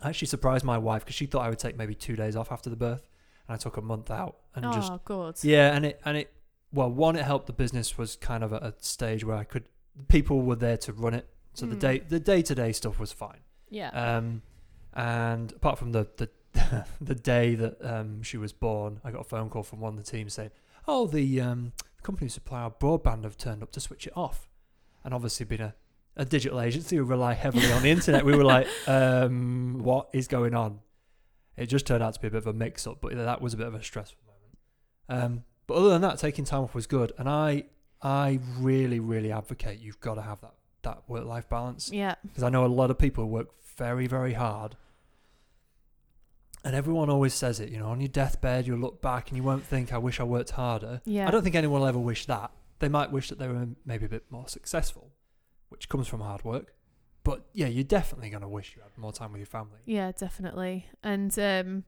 I actually surprised my wife because she thought I would take maybe two days off after the birth, and I took a month out and oh, just good. yeah, and it and it well, one, it helped the business was kind of at a stage where I could people were there to run it, so the Mm. day the day to day stuff was fine. Yeah. Um, and apart from the the the day that um she was born, I got a phone call from one of the team saying, "Oh, the um company who supply our broadband have turned up to switch it off," and obviously being a a digital agency who rely heavily on the internet, we were like, um, "What is going on?" It just turned out to be a bit of a mix up, but that was a bit of a stressful moment. Um, but other than that, taking time off was good, and I I really really advocate you've got to have that that work life balance yeah. because I know a lot of people work very very hard, and everyone always says it. You know, on your deathbed, you'll look back and you won't think, "I wish I worked harder." Yeah. I don't think anyone will ever wish that. They might wish that they were maybe a bit more successful, which comes from hard work. But yeah, you're definitely going to wish you had more time with your family. Yeah, definitely. And um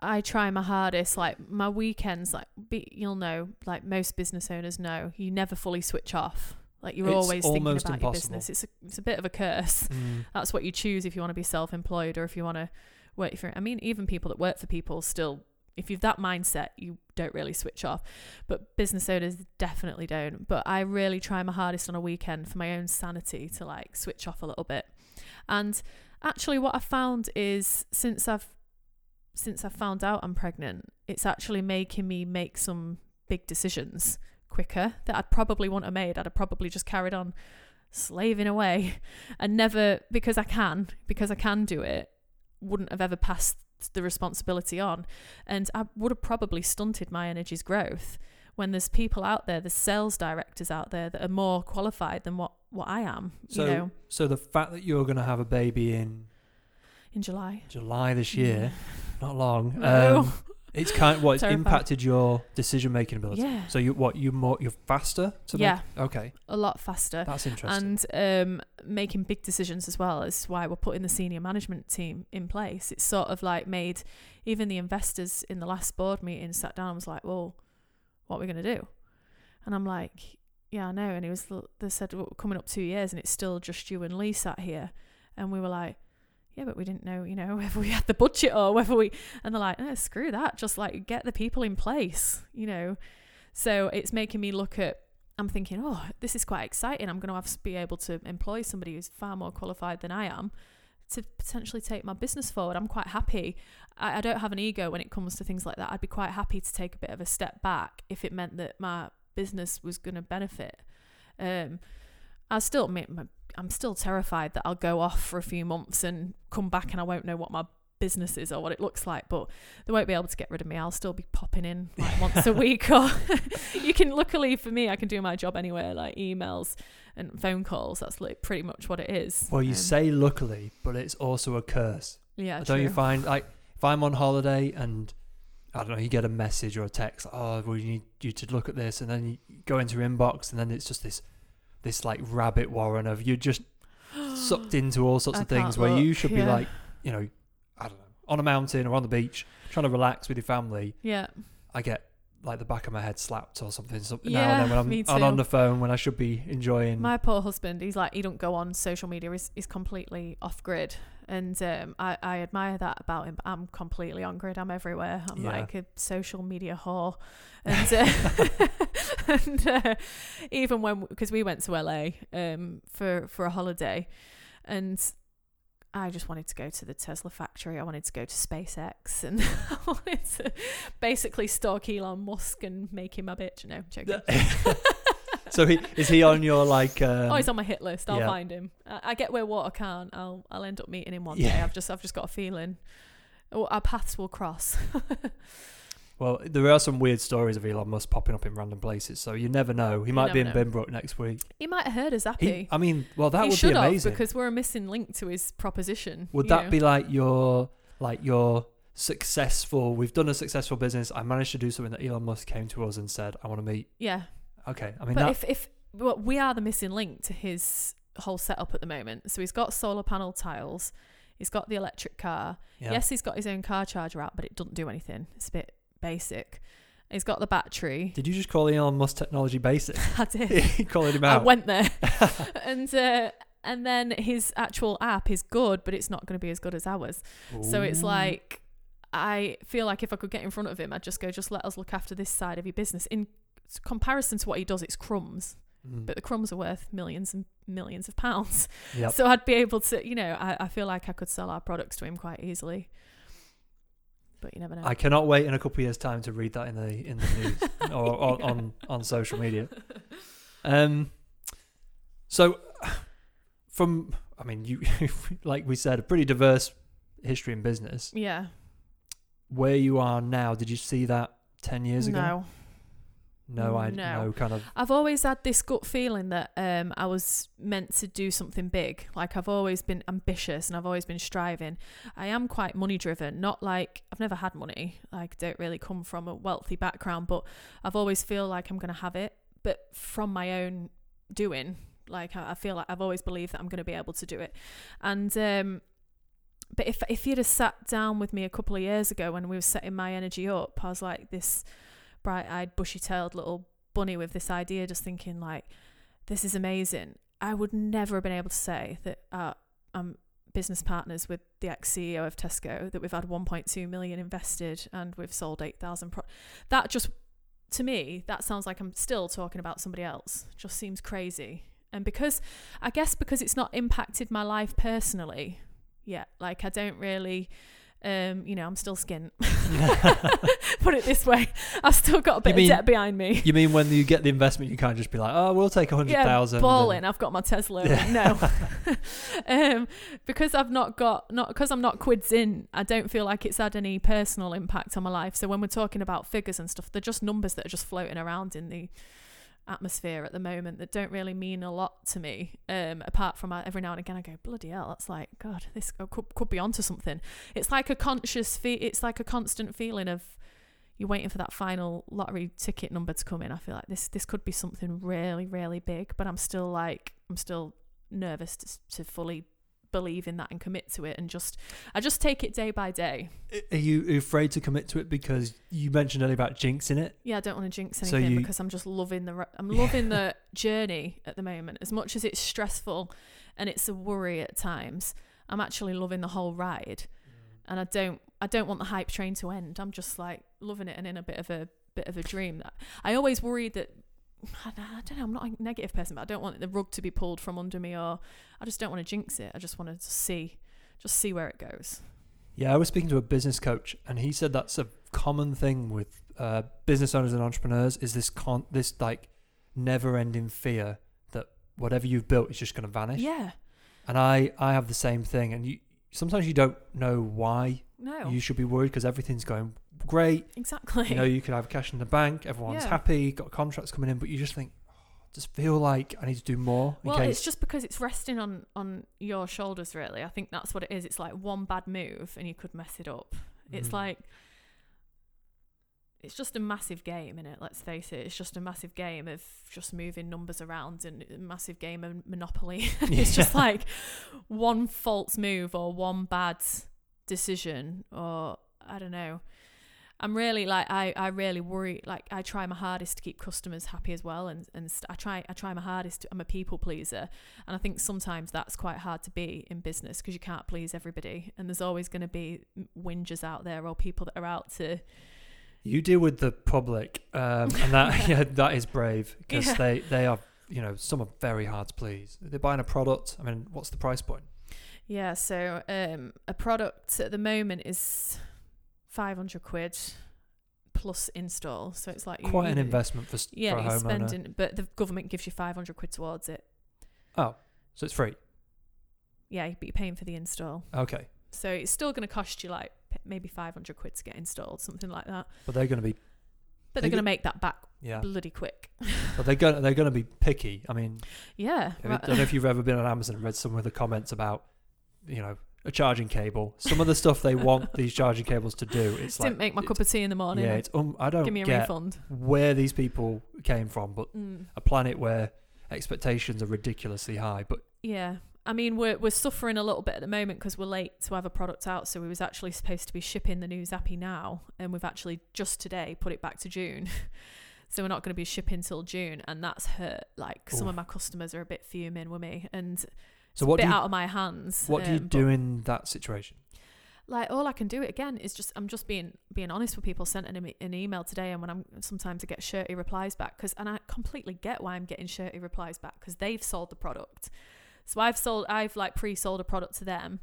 I try my hardest. Like my weekends, like be, you'll know, like most business owners know, you never fully switch off. Like you're It's always thinking about your business. It's a it's a bit of a curse. Mm. That's what you choose if you want to be self-employed or if you want to work for. I mean, even people that work for people still if you've that mindset, you don't really switch off. But business owners definitely don't. But I really try my hardest on a weekend for my own sanity to like switch off a little bit. And actually, what I found is since I've since I found out I'm pregnant, it's actually making me make some big decisions quicker that I'd probably want to made. I'd have probably just carried on slaving away and never because I can, because I can do it, wouldn't have ever passed the responsibility on. And I would have probably stunted myenergi's growth when there's people out there, there's sales directors out there that are more qualified than what, what I am. So, you know, so the fact that you're going to have a baby in in July. July this year, not long, No. um, it's kind of what it's impacted your decision making ability. Yeah. So you what you more you're faster to Yeah. make okay A lot faster. that's interesting. and um, making big decisions as well is why we're putting the senior management team in place. It's sort of like made even the investors in the last board meeting sat down and was like, "Well, what are we going to do?" And I'm like, "Yeah, I know." And it was they said well, coming up two years, and it's still just you and Lee sat here, and we were like. Yeah, but we didn't know, you know, whether we had the budget or whether we. And they're like, oh, screw that. Just like get the people in place, you know. So it's making me look at I'm thinking, oh, this is quite exciting. I'm going to have to be able to employ somebody who's far more qualified than I am to potentially take my business forward. I'm quite happy. I, I don't have an ego when it comes to things like that. I'd be quite happy to take a bit of a step back if it meant that my business was going to benefit. Um, I still, ma- my- I'm still terrified that I'll go off for a few months and come back and I won't know what my business is or what it looks like. But they won't be able to get rid of me. I'll still be popping in like once a week or you can luckily for me I can do my job anywhere like emails and phone calls that's like pretty much what it is well, you Um, say luckily, but it's also a curse. yeah don't you find like if I'm on holiday and I don't know, you get a message or a text, oh, well, you need you to look at this, and then you go into your inbox, and then it's just this, this like rabbit warren of you're just sucked into all sorts I of things where you should be like, you know, I don't know, on a mountain or on the beach, trying to relax with your family. yeah I get like the back of my head slapped or something so now and then when I'm, I'm on the phone when I should be enjoying. my poor husband he's like he don't go on social media he's, he's completely off grid and um, I, I admire that about him but I'm completely on grid I'm everywhere I'm Yeah. like a social media whore and, uh, and uh, even when because we went to LA um, for for a holiday and I just wanted to go to the Tesla factory. I wanted to go to SpaceX, and I wanted to basically stalk Elon Musk and make him a bitch. No, joking. so he is he on your like? Um, oh, he's on my hit list. I'll yeah. find him. I, I get where water can. I'll I'll end up meeting him one Yeah. day. I've just I've just got a feeling. Oh, our paths will cross. Well, there are some weird stories of Elon Musk popping up in random places, so you never know. He might be in know. Binbrook next week. he might have heard of Zappi. He, I mean, well, that he would should be have amazing. because we're a missing link to his proposition. would that know. be like your like your successful? We've done a successful business. I managed to do something that Elon Musk came to us and said, "I want to meet." Yeah, Okay, I mean but that. if if well, we are the missing link to his whole setup at the moment. So he's got solar panel tiles. He's got the electric car. yeah. Yes, he's got his own car charger out, but it doesn't do anything. It's a bit basic. He's got the battery. Did you just call Elon Musk technology basic? I did. Calling him out. I went there, and uh, and then his actual app is good, but it's not going to be as good as ours. So it's like I feel like if I could get in front of him, I'd just go, just let us look after this side of your business. In comparison to what he does, it's crumbs, Mm. but the crumbs are worth millions and millions of pounds. Yep. So I'd be able to, you know, I, I feel like I could sell our products to him quite easily. But you never know. I cannot wait in a couple of years' time to read that in the in the news or, or on on social media. Um, so from I mean, you like we said, a pretty diverse history in business. yeah. Where you are now, did you see that ten years ago? No. I No. no kind of I've always had this gut feeling that um, I was meant to do something big. Like I've always been ambitious and I've always been striving. I am quite money driven, not like I've never had money. Like don't really come from a wealthy background, but I've always feel like I'm gonna have it. But from my own doing, like I, I feel like I've always believed that I'm gonna be able to do it. And um, but if if you'd have sat down with me a couple of years ago when we were setting myenergi up, I was like this bright-eyed, bushy-tailed little bunny with this idea, just thinking like, "This is amazing." I would never have been able to say that uh, I'm business partners with the ex CEO of Tesco that we've had 1.2 million invested and we've sold 8,000 pro- that just to me that sounds like I'm still talking about somebody else just seems crazy and because I guess because it's not impacted my life personally yet like I don't really um, you know, I'm still skint. Put it this way, I've still got a bit mean- of debt behind me. You mean when you get the investment, you can't just be like, oh, we'll take a hundred Yeah, thousand. balling. I've got my Tesla. Yeah. No, um, because I've not got not because I'm not quids in. I don't feel like it's had any personal impact on my life. So when we're talking about figures and stuff, they're just numbers that are just floating around in the atmosphere at the moment that don't really mean a lot to me. Um, apart from every now and again, I go bloody hell. That's like God. This could could be onto something. It's like a conscious. Fe- it's like a constant feeling of you're waiting for that final lottery ticket number to come in. I feel like this this could be something really really big, but I'm still like I'm still nervous to, to fully believe in that and commit to it and just I just take it day by day. Are you afraid to commit to it because you mentioned earlier about jinxing it? Yeah, I don't want to jinx So anything you- because I'm just loving the I'm loving the journey at the moment as much as it's stressful and it's a worry at times. I'm actually loving the whole ride and I don't I don't want the hype train to end. I'm just like loving it and in a bit of a bit of a dream. I always worry that I don't know. I'm not a negative person, but I don't want the rug to be pulled from under me, or I just don't want to jinx it. I just want to see, just see where it goes. Yeah, I was speaking to a business coach, and he said that's a common thing with uh, business owners and entrepreneurs is this con- this like never-ending fear that whatever you've built is just going to vanish. Yeah. And I I have the same thing, and you sometimes you don't know why No. you should be worried because everything's going great. exactly. You know, you could have cash in the bank, everyone's Yeah. happy, got contracts coming in, but you just think, oh, just feel like I need to do more well, case. it's just because it's resting on on your shoulders. Really, I think that's what it is. It's like one bad move and you could mess it up. It's Mm. like it's just a massive game in it. Let's face it. It's just a massive game of just moving numbers around and a massive game of Monopoly. it's just like one false move or one bad decision or I don't know. I'm really like I, I really worry like I try my hardest to keep customers happy as well and and st- I try I try my hardest to, I'm a people pleaser and I think sometimes that's quite hard to be in business because you can't please everybody and there's always going to be whingers out there or people that are out to You deal with the public, um, and that yeah, that is brave because Yeah. they they are you know some are very hard to please. They're buying a product. I mean, what's the price point? Yeah, so um, a product at the moment is 500 quid plus install. So it's like you- Quite an investment for Yeah, for a homeowner. spending, but the government gives you 500 quid towards it. Oh, so it's free. Yeah, but you're paying for the install. Okay, So it's still going to cost you like maybe 500 quid to get installed, something like that. but they're going to be But They they're going to make that back yeah, bloody quick. but they're going they're going to be picky. I mean, Yeah. I right. don't know if you've ever been on Amazon and read some of the comments about you know a charging cable. Some of the stuff they want these charging cables to do. It's Didn't like make my cup of tea in the morning. Yeah, it's um, I don't Give me a get refund. where these people came from, but Mm. a planet where expectations are ridiculously high. But Yeah. I mean, we're we're suffering a little bit at the moment because we're late to have a product out. So we was actually supposed to be shipping the new Zappi now, and we've actually just today put it back to June. so we're not going to be shipping till June, and that's hurt. Like some of my customers are a bit fuming with me, and so what bit do you out of my hands. what do you um, do in that situation? Like all I can do again is just I'm just being being honest with people. Sent an, an email today, and when I'm sometimes I get shirty replies back because and I completely get why I'm getting shirty replies back because they've sold the product. So I've sold I've like pre-sold a product to them.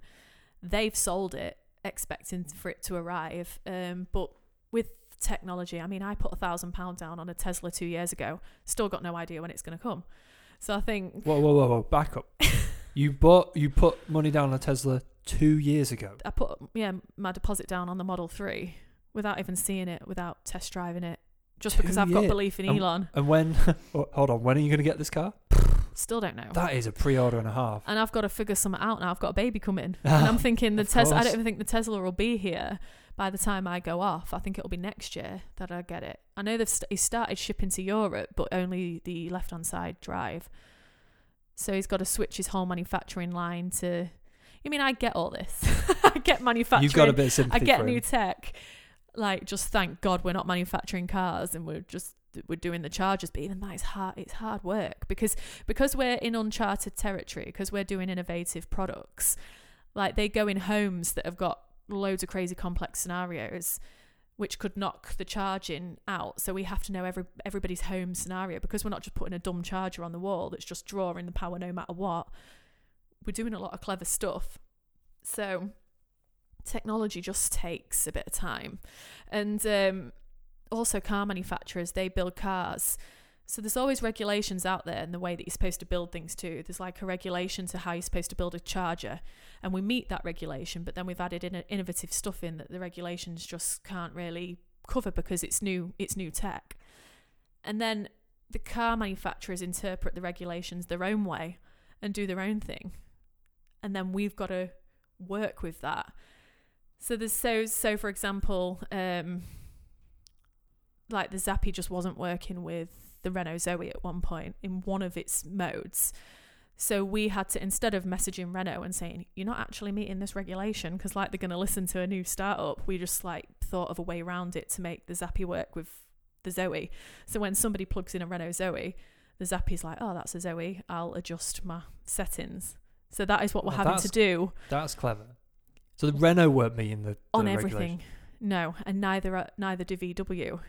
They've sold it expecting for it to arrive. Um, but with technology, I mean, I put a thousand pound down on a Tesla two years ago. Still got no idea when it's going to come. So I think Whoa, whoa, whoa, whoa! Back up. you bought you put money down on a Tesla two years ago. I put yeah my deposit down on the Model Three without even seeing it, without test driving it, just because I've got years? belief in Um, Elon. And when? oh, hold on. When are you going to get this car? Still don't know. That is a pre-order and a half. and I've got to figure something out now. I've got a baby coming, and I'm thinking the Of Tesla. I course. don't even think the Tesla will be here by the time I go off. I think it'll be next year that I get it. I know they've st- he started shipping to Europe, but only the left-hand side drive. So he's got to switch his whole manufacturing line to. I mean, I get all this. I get manufacturing. You've got a bit of sympathy. I get new him. tech. Like, just thank God we're not manufacturing cars and we're just we're doing the chargers. But even that is hard. It's hard work because because we're in uncharted territory because we're doing innovative products. Like they go in homes that have got loads of crazy complex scenarios which could knock the charging out. So we have to know every everybody's home scenario because we're not just putting a dumb charger on the wall that's just drawing the power no matter what. We're doing a lot of clever stuff. So technology just takes a bit of time. And um, also car manufacturers, they build cars. So there's always regulations out there in the way that you're supposed to build things too. There's like a regulation to how you're supposed to build a charger, and we meet that regulation. But then we've added in innovative stuff in that the regulations just can't really cover because it's new. It's new tech, and then the car manufacturers interpret the regulations their own way and do their own thing, and then we've got to work with that. So there's so so for example, um, like the Zappi just wasn't working with the Renault Zoe at one point in one of its modes. So we had to instead of messaging Renault and saying you're not actually meeting this regulation because like they're going to listen to a new startup, we just like thought of a way around it to make the Zappi work with the Zoe. So when somebody plugs in a Renault Zoe, the Zappi's like, oh, that's a Zoe. I'll adjust my settings. So that is what we're having to do That's clever. So the Renault weren't meeting the, the on everything. No, and neither are, neither do VW.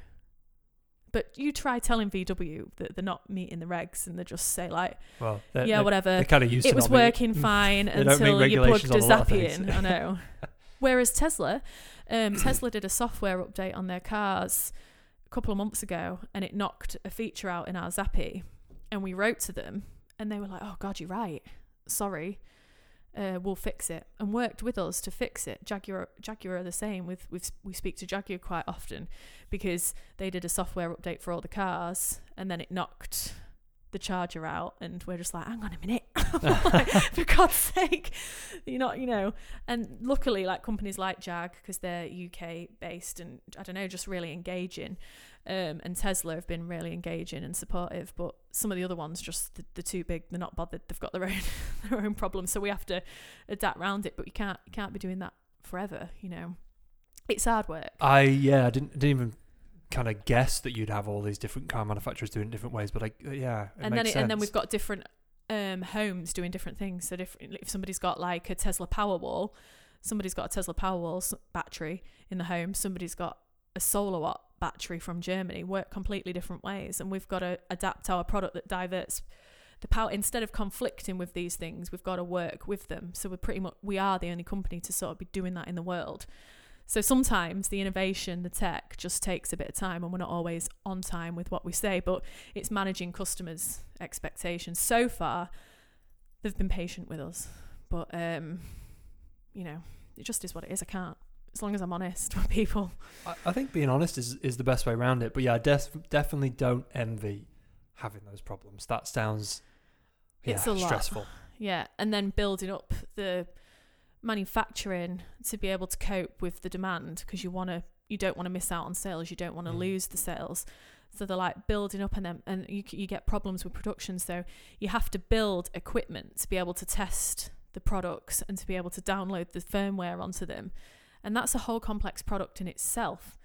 But you try telling VW that they're not meeting the regs, and they just say like, Well, they're, "Yeah, they're, whatever." they're kind of used it was working fine don't make until you plugged a on a lot of Zappi things. in. I know. Whereas Tesla, um, Tesla did a software update on their cars a couple of months ago, and it knocked a feature out in our Zappi, and we wrote to them, and they were like, "Oh God, you're right. Sorry." Uh, we'll fix it and worked with us to fix it. Jaguar, Jaguar are the same. With with we speak to Jaguar quite often because they did a software update for all the cars and then it knocked the charger out and we're just like hang on a minute. Like, for god's sake. You're not you know. And luckily like companies like jag because they're uk based and i don't know just really engaging. Um, and tesla have been really engaging and supportive but some of the other ones just the, they're too big. They're not bothered. They've got their own their own problems so we have to adapt around it but you can't you can't be doing that forever you know. It's hard work. I yeah, I didn't didn't even kind of guess that you'd have all these different car manufacturers doing it different ways, but like, yeah, it and then it, and then we've got different um, homes doing different things. So different, if somebody's got like a Tesla Powerwall, somebody's got a Tesla Powerwall battery in the home. Somebody's got a Solarwatt battery from Germany. Work completely different ways, and we've got to adapt our product that diverts the power instead of conflicting with these things. We've got to work with them. So we're pretty much we are the only company to sort of be doing that in the world. So sometimes the innovation, the tech just takes a bit of time and we're not always on time with what we say, but it's managing customers' expectations. So far, they've been patient with us, but um, you know, it just is what it is. I can't, as long as I'm honest with people. I, I think being honest is is the best way around it. But yeah, I def- definitely don't envy having those problems. That sounds yeah, It's a lot. stressful. Yeah, and then building up the manufacturing to be able to cope with the demand because you want to, you don't want to miss out on sales. You don't want to Mm. lose the sales. So they're like building up and then and you you get problems with production. So you have to build equipment to be able to test the products and to be able to download the firmware onto them, and that's a whole complex product in itself.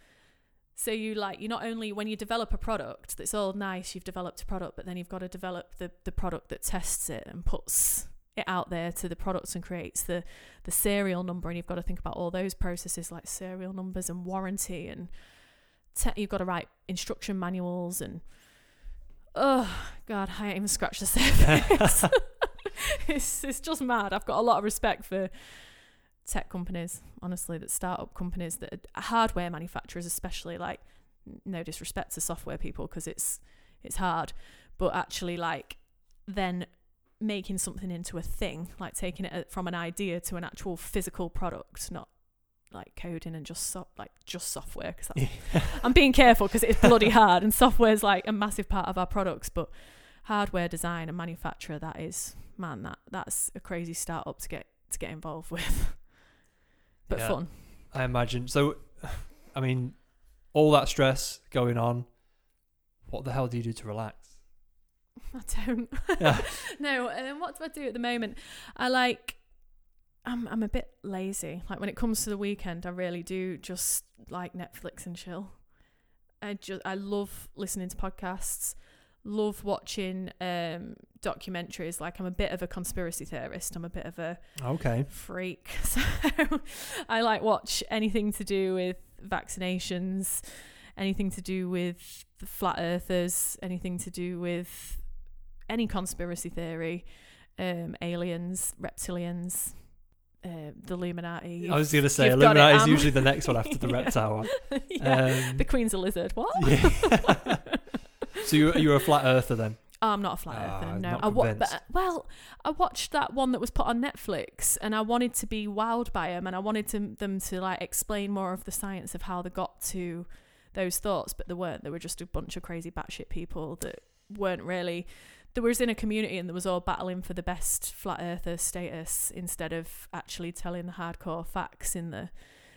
So you like you not only when you develop a product that's all nice, you've developed a product, but then you've got to develop the the product that tests it and puts it out there to the products and creates the the serial number and you've got to think about all those processes like serial numbers and warranty and te- you've got to write instruction manuals and oh god I ain't even scratched the surface. It's, it's just mad. I've got a lot of respect for tech companies honestly that startup companies that are hardware manufacturers especially like no disrespect to software people because it's it's hard but actually like then making something into a thing like taking it uh, from an idea to an actual physical product not like coding and just so, like just software because I'm being careful because it's bloody hard and software is like a massive part of our products but hardware design and manufacturer that is man that that's a crazy startup to get to get involved with but Yeah. fun I imagine. So, I mean, all that stress going on. What the hell do you do to relax? I don't. Yeah. no, and what do I do at the moment? I like. I'm I'm a bit lazy. Like when it comes to the weekend, I really do just like Netflix and chill. I just I love listening to podcasts, love watching um, documentaries. Like I'm a bit of a conspiracy theorist. I'm a bit of a Okay. freak. So I like watch anything to do with vaccinations, anything to do with the flat earthers, anything to do with any conspiracy theory, um, aliens, reptilians, uh, the Illuminati. I was going to say You've Illuminati is usually the next one after the Yeah. reptile one. yeah. Um, the Queen's a lizard. What? yeah. so you're, you're a flat earther then? Oh, I'm not a flat Ah, earther. No, I wa- but, well, I watched that one that was put on Netflix, and I wanted to be wowed by them, and I wanted to, them to like explain more of the science of how they got to those thoughts, but they weren't. They were just a bunch of crazy batshit people that weren't really. They was in a community and they was all battling for the best flat earther status instead of actually telling the hardcore facts in the.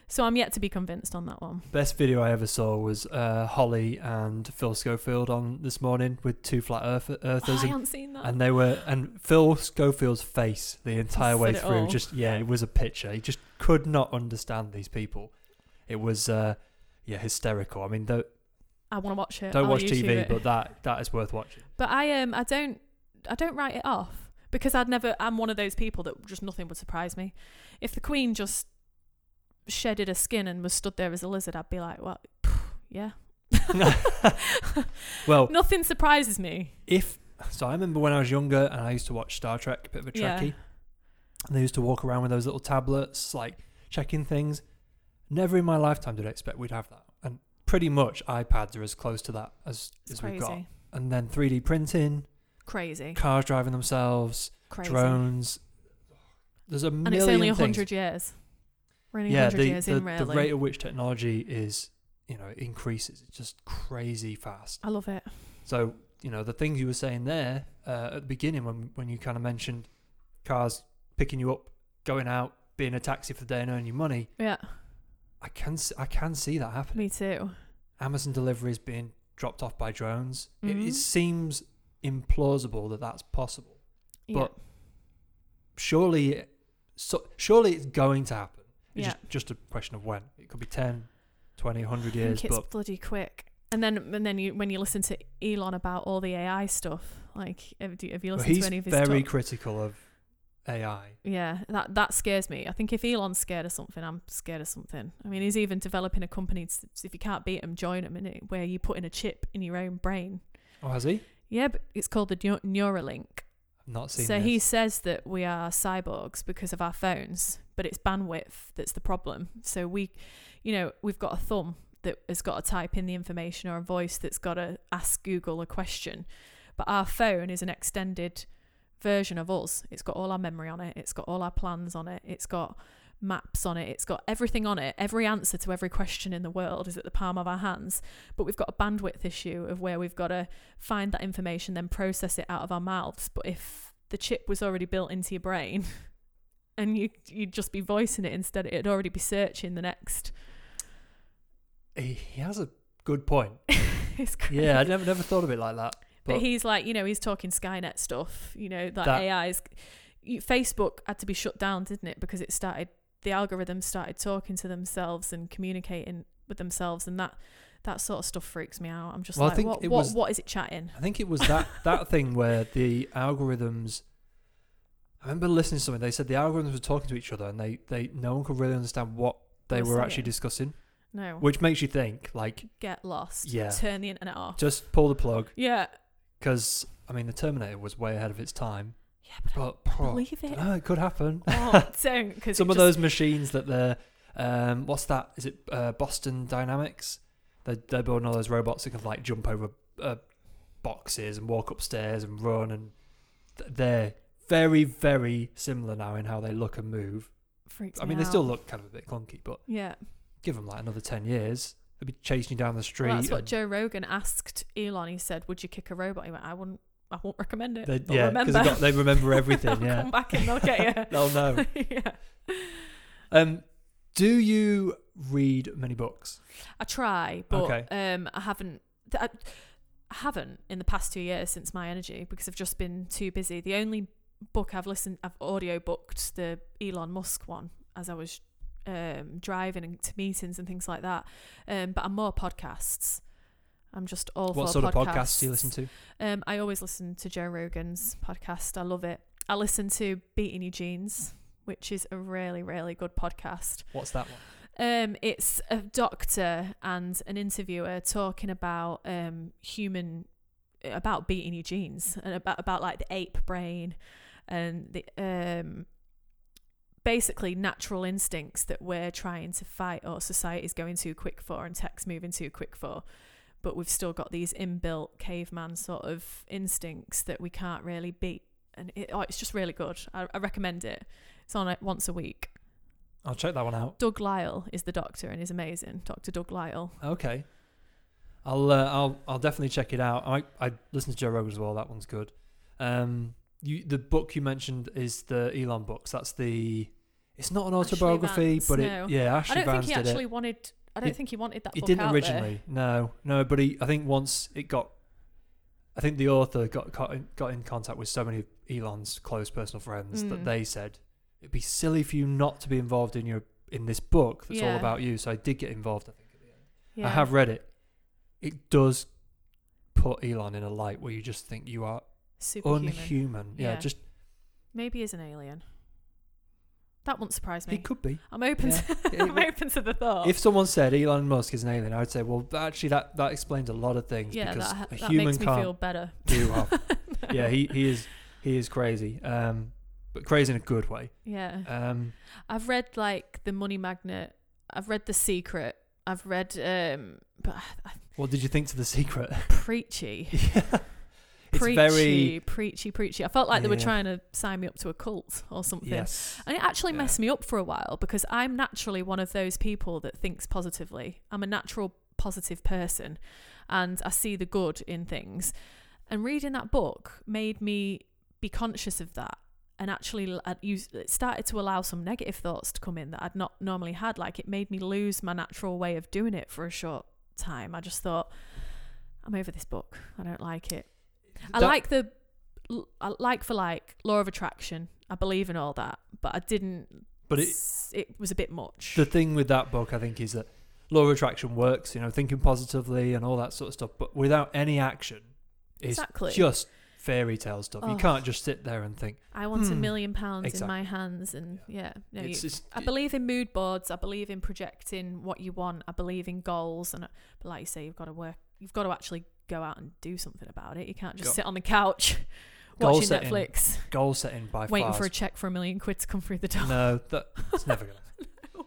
So I'm yet to be convinced on that one. Best video I ever saw was uh, Holly and Phil Schofield on this morning with two flat earth- Oh, earthers, I and, haven't seen that. and they were and Phil Schofield's face the entire way through, just yeah, it was a picture. He just could not understand these people. It was uh, yeah hysterical. I mean, don't, I want to watch it. don't I'll watch YouTube TV, it. but that that is worth watching. But I um I don't I don't write it off because I'd never I'm one of those people that just nothing would surprise me. If the Queen just shedded her skin and was stood there as a lizard, I'd be like, well, yeah. well, Nothing surprises me. if so, I remember when I was younger and I used to watch Star Trek, a bit of a Yeah. Trekkie, and they used to walk around with those little tablets, like checking things. Never in my lifetime did I expect we'd have that, pretty much iPads are as close to that as It's as we've got. crazy. And then 3D printing, Crazy. cars driving themselves, Crazy. drones. There's a and million it's only a things. hundred years. We're only a yeah, hundred the, years the, in really. the rate at which technology is, you know, increases. It's just crazy fast. I love it. So, you know, the things you were saying there uh, at the beginning when when you kind of mentioned cars picking you up, going out, being a taxi for the day and earning you money, Yeah, I can I can see that happening. me too. Amazon deliveries being dropped off by drones. It, Mhm. it seems implausible that that's possible. Yeah. But surely, so, surely it's going to happen. It's Yeah. just, just a question of when. It could be 10, 20, 100 I years, it's bloody quick. And then, and then you, when you listen to Elon about all the AI stuff, like, have you, have you listened he's to any of his He's very talk? critical of AI. Yeah, that that scares me. I think if Elon's scared of something, I'm scared of something. I mean, he's even developing a company. To, if you can't beat him, join him in it, where you put in a chip in your own brain. Oh, has he? Yeah, but it's called the Neu- Neuralink. I've not seen So this. he says that we are cyborgs because of our phones, but it's bandwidth that's the problem. So we, you know, we've got a thumb that has got to type in the information or a voice that's got to ask Google a question. But our phone is an extended version of us. It's got all our memory on it, it's got all our plans on it, it's got maps on it, it's got everything on it. Every answer to every question in the world is at the palm of our hands. But we've got a bandwidth issue of where we've got to find that information, then process it out of our mouths. But if the chip was already built into your brain and you you'd just be voicing it instead, it'd already be searching the next. he, he has a good point. Yeah, I never never thought of it like that. But, But- he's like, you know, he's talking Skynet stuff. You know, that, That- AI is. Facebook had to be shut down, didn't it? Because it started, the algorithms started talking to themselves and communicating with themselves, and that that sort of stuff freaks me out. I'm just Well, I like, think what, what, was- what is it chatting? I think it was that that thing where the algorithms. I remember listening to something. They said the algorithms were talking to each other, and they they no one could really understand what they were actually discussing, No, which makes you think like get lost. Yeah. turn the internet off. just pull the plug yeah, because I mean the Terminator was way ahead of its time. yeah, but But I oh, believe it. dunno, it could happen. oh, don't because Some of those machines that they're um, what's that? Is it uh, Boston Dynamics? They're, they're building all those robots that can like jump over uh, boxes and walk upstairs and run, and th- they're very very similar now in how they look and move. freaks I me mean, they still look kind of a bit clunky, but Yeah, give them like another ten years, they'll be chasing you down the street. well, that's what and Joe Rogan asked Elon. He said, "Would you kick a robot?" He went, "I wouldn't. I won't recommend it. they, yeah, because remember, they, they remember everything. They'll yeah, come back and they'll get you. they'll know. yeah. Um, do you read many books? I try, but Okay. um, I haven't. th- I, I haven't in the past two years since myenergi because I've just been too busy. The only book I've listened, I've audio booked the Elon Musk one as I was um, driving and to meetings and things like that. Um, but I'm more podcasts. I'm just all what for sort podcasts. of podcasts do you listen to? Um, I always listen to Joe Rogan's podcast. I love it. I listen to Beating Your Genes, which is a really, really good podcast. What's that one? Um, it's a doctor and an interviewer talking about um human about beating your genes and about about like the ape brain and the um basically natural instincts that we're trying to fight or society's going too quick for and tech's moving too quick for but we've still got these inbuilt caveman sort of instincts that we can't really beat and it, oh, it's just really good I, I recommend it it's on like once a week I'll check that one out. Doug Lisle is the doctor and he's amazing. Dr. Doug Lisle. Okay. I'll uh, I'll I'll definitely check it out. I I listen to Joe Rogan as well. That one's good. Um, you the book you mentioned is the Elon books. That's the. It's not an autobiography, Vance, but no. it yeah. Ashley I don't Vance think he actually it. wanted. I don't It- think he wanted that book didn't originally. No, no. But he, I think once it got, I think the author got got in, got in contact with so many of Elon's close personal friends Mm. that they said it'd be silly for you not to be involved in your in this book that's all about you. So I did get involved. I think at the end. Yeah. I have read it. It does put Elon in a light where you just think you are Superhuman. unhuman. Yeah, Yeah. just Maybe he's an alien. That won't surprise me. he could be. I'm open. Yeah. To, I'm open to the thought. If someone said Elon Musk is an alien, I would say, well, actually, that that explains a lot of things yeah, because that, a that human makes me can't feel better. do half. yeah, he, he is he is crazy, um, but crazy in a good way. Yeah. Um, I've read like The Money Magnet. I've read The Secret. I've read um, but I, what did you think to the secret? preachy. yeah. Preachy, very preachy, preachy. I felt like they were Yeah. trying to sign me up to a cult or something. yes. And it actually Yeah. messed me up for a while because I'm naturally one of those people that thinks positively. I'm a natural positive person and I see the good in things. And reading that book made me be conscious of that and actually l- I'd use, it started to allow some negative thoughts to come in that I'd not normally had. Like it made me lose my natural way of doing it for a short time. I just thought, I'm over this book. I don't like it. I That- like the I like for like law of attraction. I believe in all that, but I didn't. But it, it was a bit much. the thing with that book, I think, is that law of attraction works. You know, thinking positively and all that sort of stuff, but without any action, it's Exactly. just fairy tale stuff. You Oh. can't just sit there and think. I want a Hmm. million pounds Exactly. in my hands, and yeah, no, it's you, just, I believe in mood boards. I believe in projecting what you want. I believe in goals, and but like you say, you've got to work. You've got to actually go out and do something about it. You can't just Go- sit on the couch watching setting Netflix, goal setting by waiting far. for a check for a million quid to come through the door. no, that it's never gonna.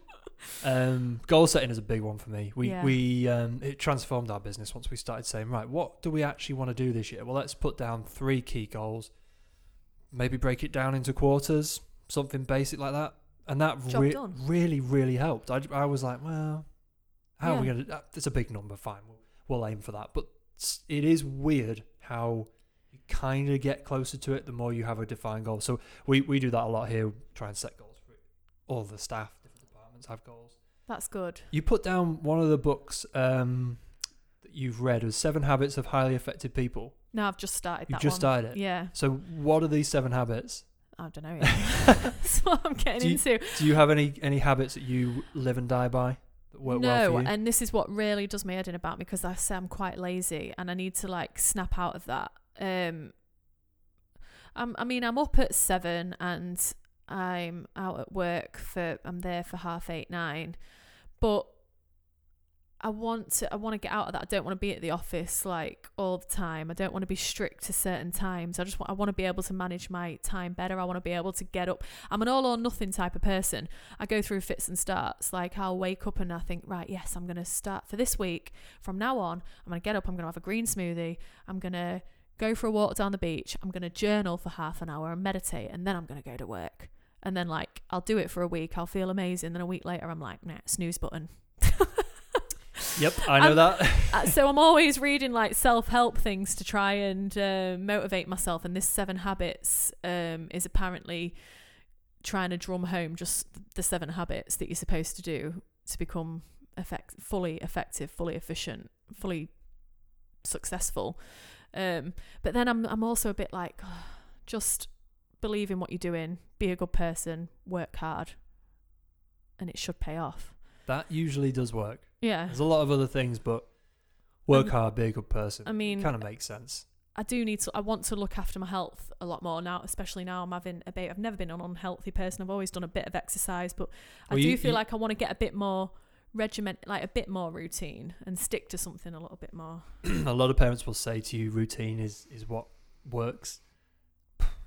Um, goal setting is a big one for me. We Yeah. we um, it transformed our business once we started saying, right, what do we actually want to do this year? Well, let's put down three key goals. Maybe break it down into quarters, something basic like that, and that re- really really helped. I, I was like, well, how are we gonna? It's a big number, fine. We'll, we'll aim for that. But it is weird how you kind of get closer to it the more you have a defined goal. So we we do that a lot here. Try and set goals for all the staff, different departments have goals. That's good. You put down one of the books um, that you've read was Seven Habits of Highly Effective People. No, I've just started You've just one. started it. Yeah, So what are these seven habits? I don't know. Yet. That's what I'm getting Do you- into. Do you have any any habits that you live and die by work no, well and this is what really does my head in about me because I say I'm quite lazy and I need to like snap out of that. Um, I'm, I mean, I'm up at seven and I'm out at work for I'm there for half eight nine, but I want to I want to get out of that. I don't want to be at the office like all the time. I don't want to be strict to certain times. I just want I want to be able to manage my time better. I want to be able to get up. I'm an all or nothing type of person. I go through fits and starts. Like I'll wake up and I think, right, yes, I'm gonna start for this week. From now on, I'm gonna get up. I'm gonna have a green smoothie. I'm gonna go for a walk down the beach. I'm gonna journal for half an hour and meditate, and then I'm gonna go to work. And then like I'll do it for a week. I'll feel amazing. Then a week later, I'm like, nah, snooze button. Yep, I know that. Uh, so I'm always reading like self-help things to try and uh, motivate myself. And this Seven Habits um, is apparently trying to drum home just the seven habits that you're supposed to do to become effect- fully effective, fully efficient, fully successful. Um, but then I'm I'm also a bit like, just believe in what you're doing, be a good person, work hard, and it should pay off. that usually does work. Yeah. There's a lot of other things, but Work Um, hard, be a good person. I mean, kind of makes sense. I do need to. I want to look after my health a lot more now, especially now I'm having a bit. I've never been an unhealthy person. I've always done a bit of exercise, but I Well, do you- feel you- like I want to get a bit more regiment, like a bit more routine, and stick to something a little bit more. a lot of parents will say to you, routine is is what works.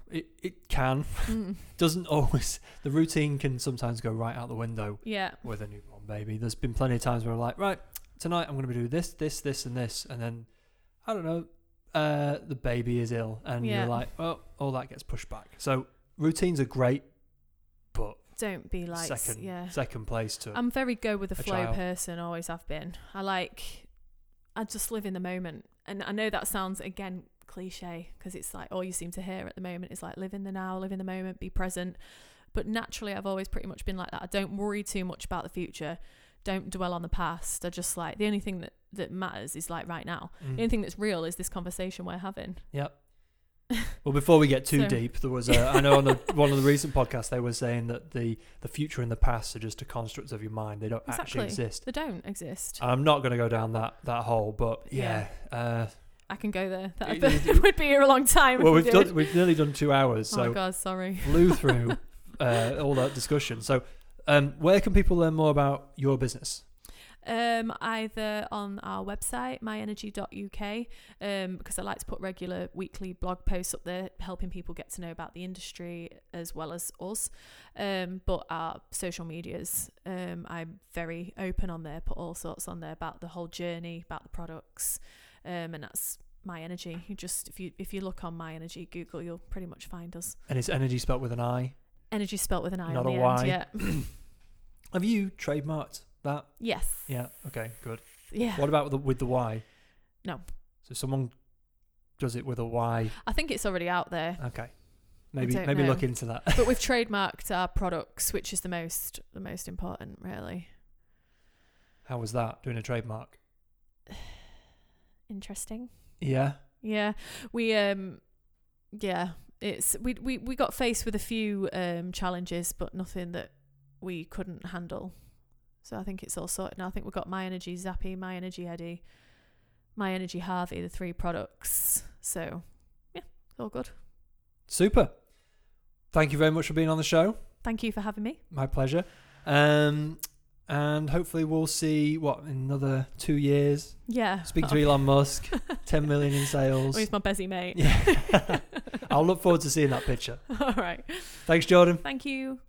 It it can Mm. doesn't always. The routine can sometimes go right out the window Yeah, with a newborn baby. There's been plenty of times where I'm like, right, tonight I'm going to do this, this, this, and this, and then I don't know, uh, the baby is ill, and Yeah. you're like, oh, all that gets pushed back. So routines are great, but don't be like second yeah. second place to I'm very go with the a flow child. person. Always have been. I like. I just live in the moment, and I know that sounds again cliche because it's like all you seem to hear at the moment is like live in the now, live in the moment, be present. But naturally, I've always pretty much been like that. I don't worry too much about the future. Don't dwell on the past. I just like the only thing that that matters is like right now. Mm. The only thing that's real is this conversation we're having. Yep. Well, before we get too So- deep, there was a, I know on the, one of the recent podcasts they were saying that the the future and the past are just a construct of your mind; they don't actually exist. They don't exist. I'm not going to go down that that hole, but yeah. Uh, I can go there. That would be here a long time. well, we've we did. done we've nearly done two hours, oh so my god, sorry. flew through uh, all that discussion. So, um, where can people learn more about your business? Um, either on our website, myenergi.uk, um, because I like to put regular weekly blog posts up there, helping people get to know about the industry as well as us. Um, but our social medias, um, I'm very open on there, put all sorts on there about the whole journey, about the products, um, and that's myenergi. You just if you if you look on myenergi, Google, you'll pretty much find us. And it's energy spelt with an I. Energy spelt with an I Not on a the Y. end. Yeah. Have you trademarked that? yes. Yeah. Okay. Good. Yeah. What about with the, with the Y? No. So someone does it with a Y. I think it's already out there. Okay. Maybe don't maybe know. look into that. but we've trademarked our products, which is the most the most important, really. How was that doing a trademark? Interesting. Yeah. Yeah, we um, yeah, it's we we we got faced with a few um challenges, but nothing that we couldn't handle. So I think it's all sorted now. I think we've got myenergi Zappi, My Energy Eddie, myenergi Harvi, the three products. So yeah, it's all good. Super. Thank you very much for being on the show. Thank you for having me. My pleasure. Um, and hopefully we'll see what in another two years. Yeah. Speak to oh. Elon Musk. Ten million in sales. Oh, he's my busy mate. Yeah. I'll look forward to seeing that picture. all right. Thanks, Jordan. Thank you.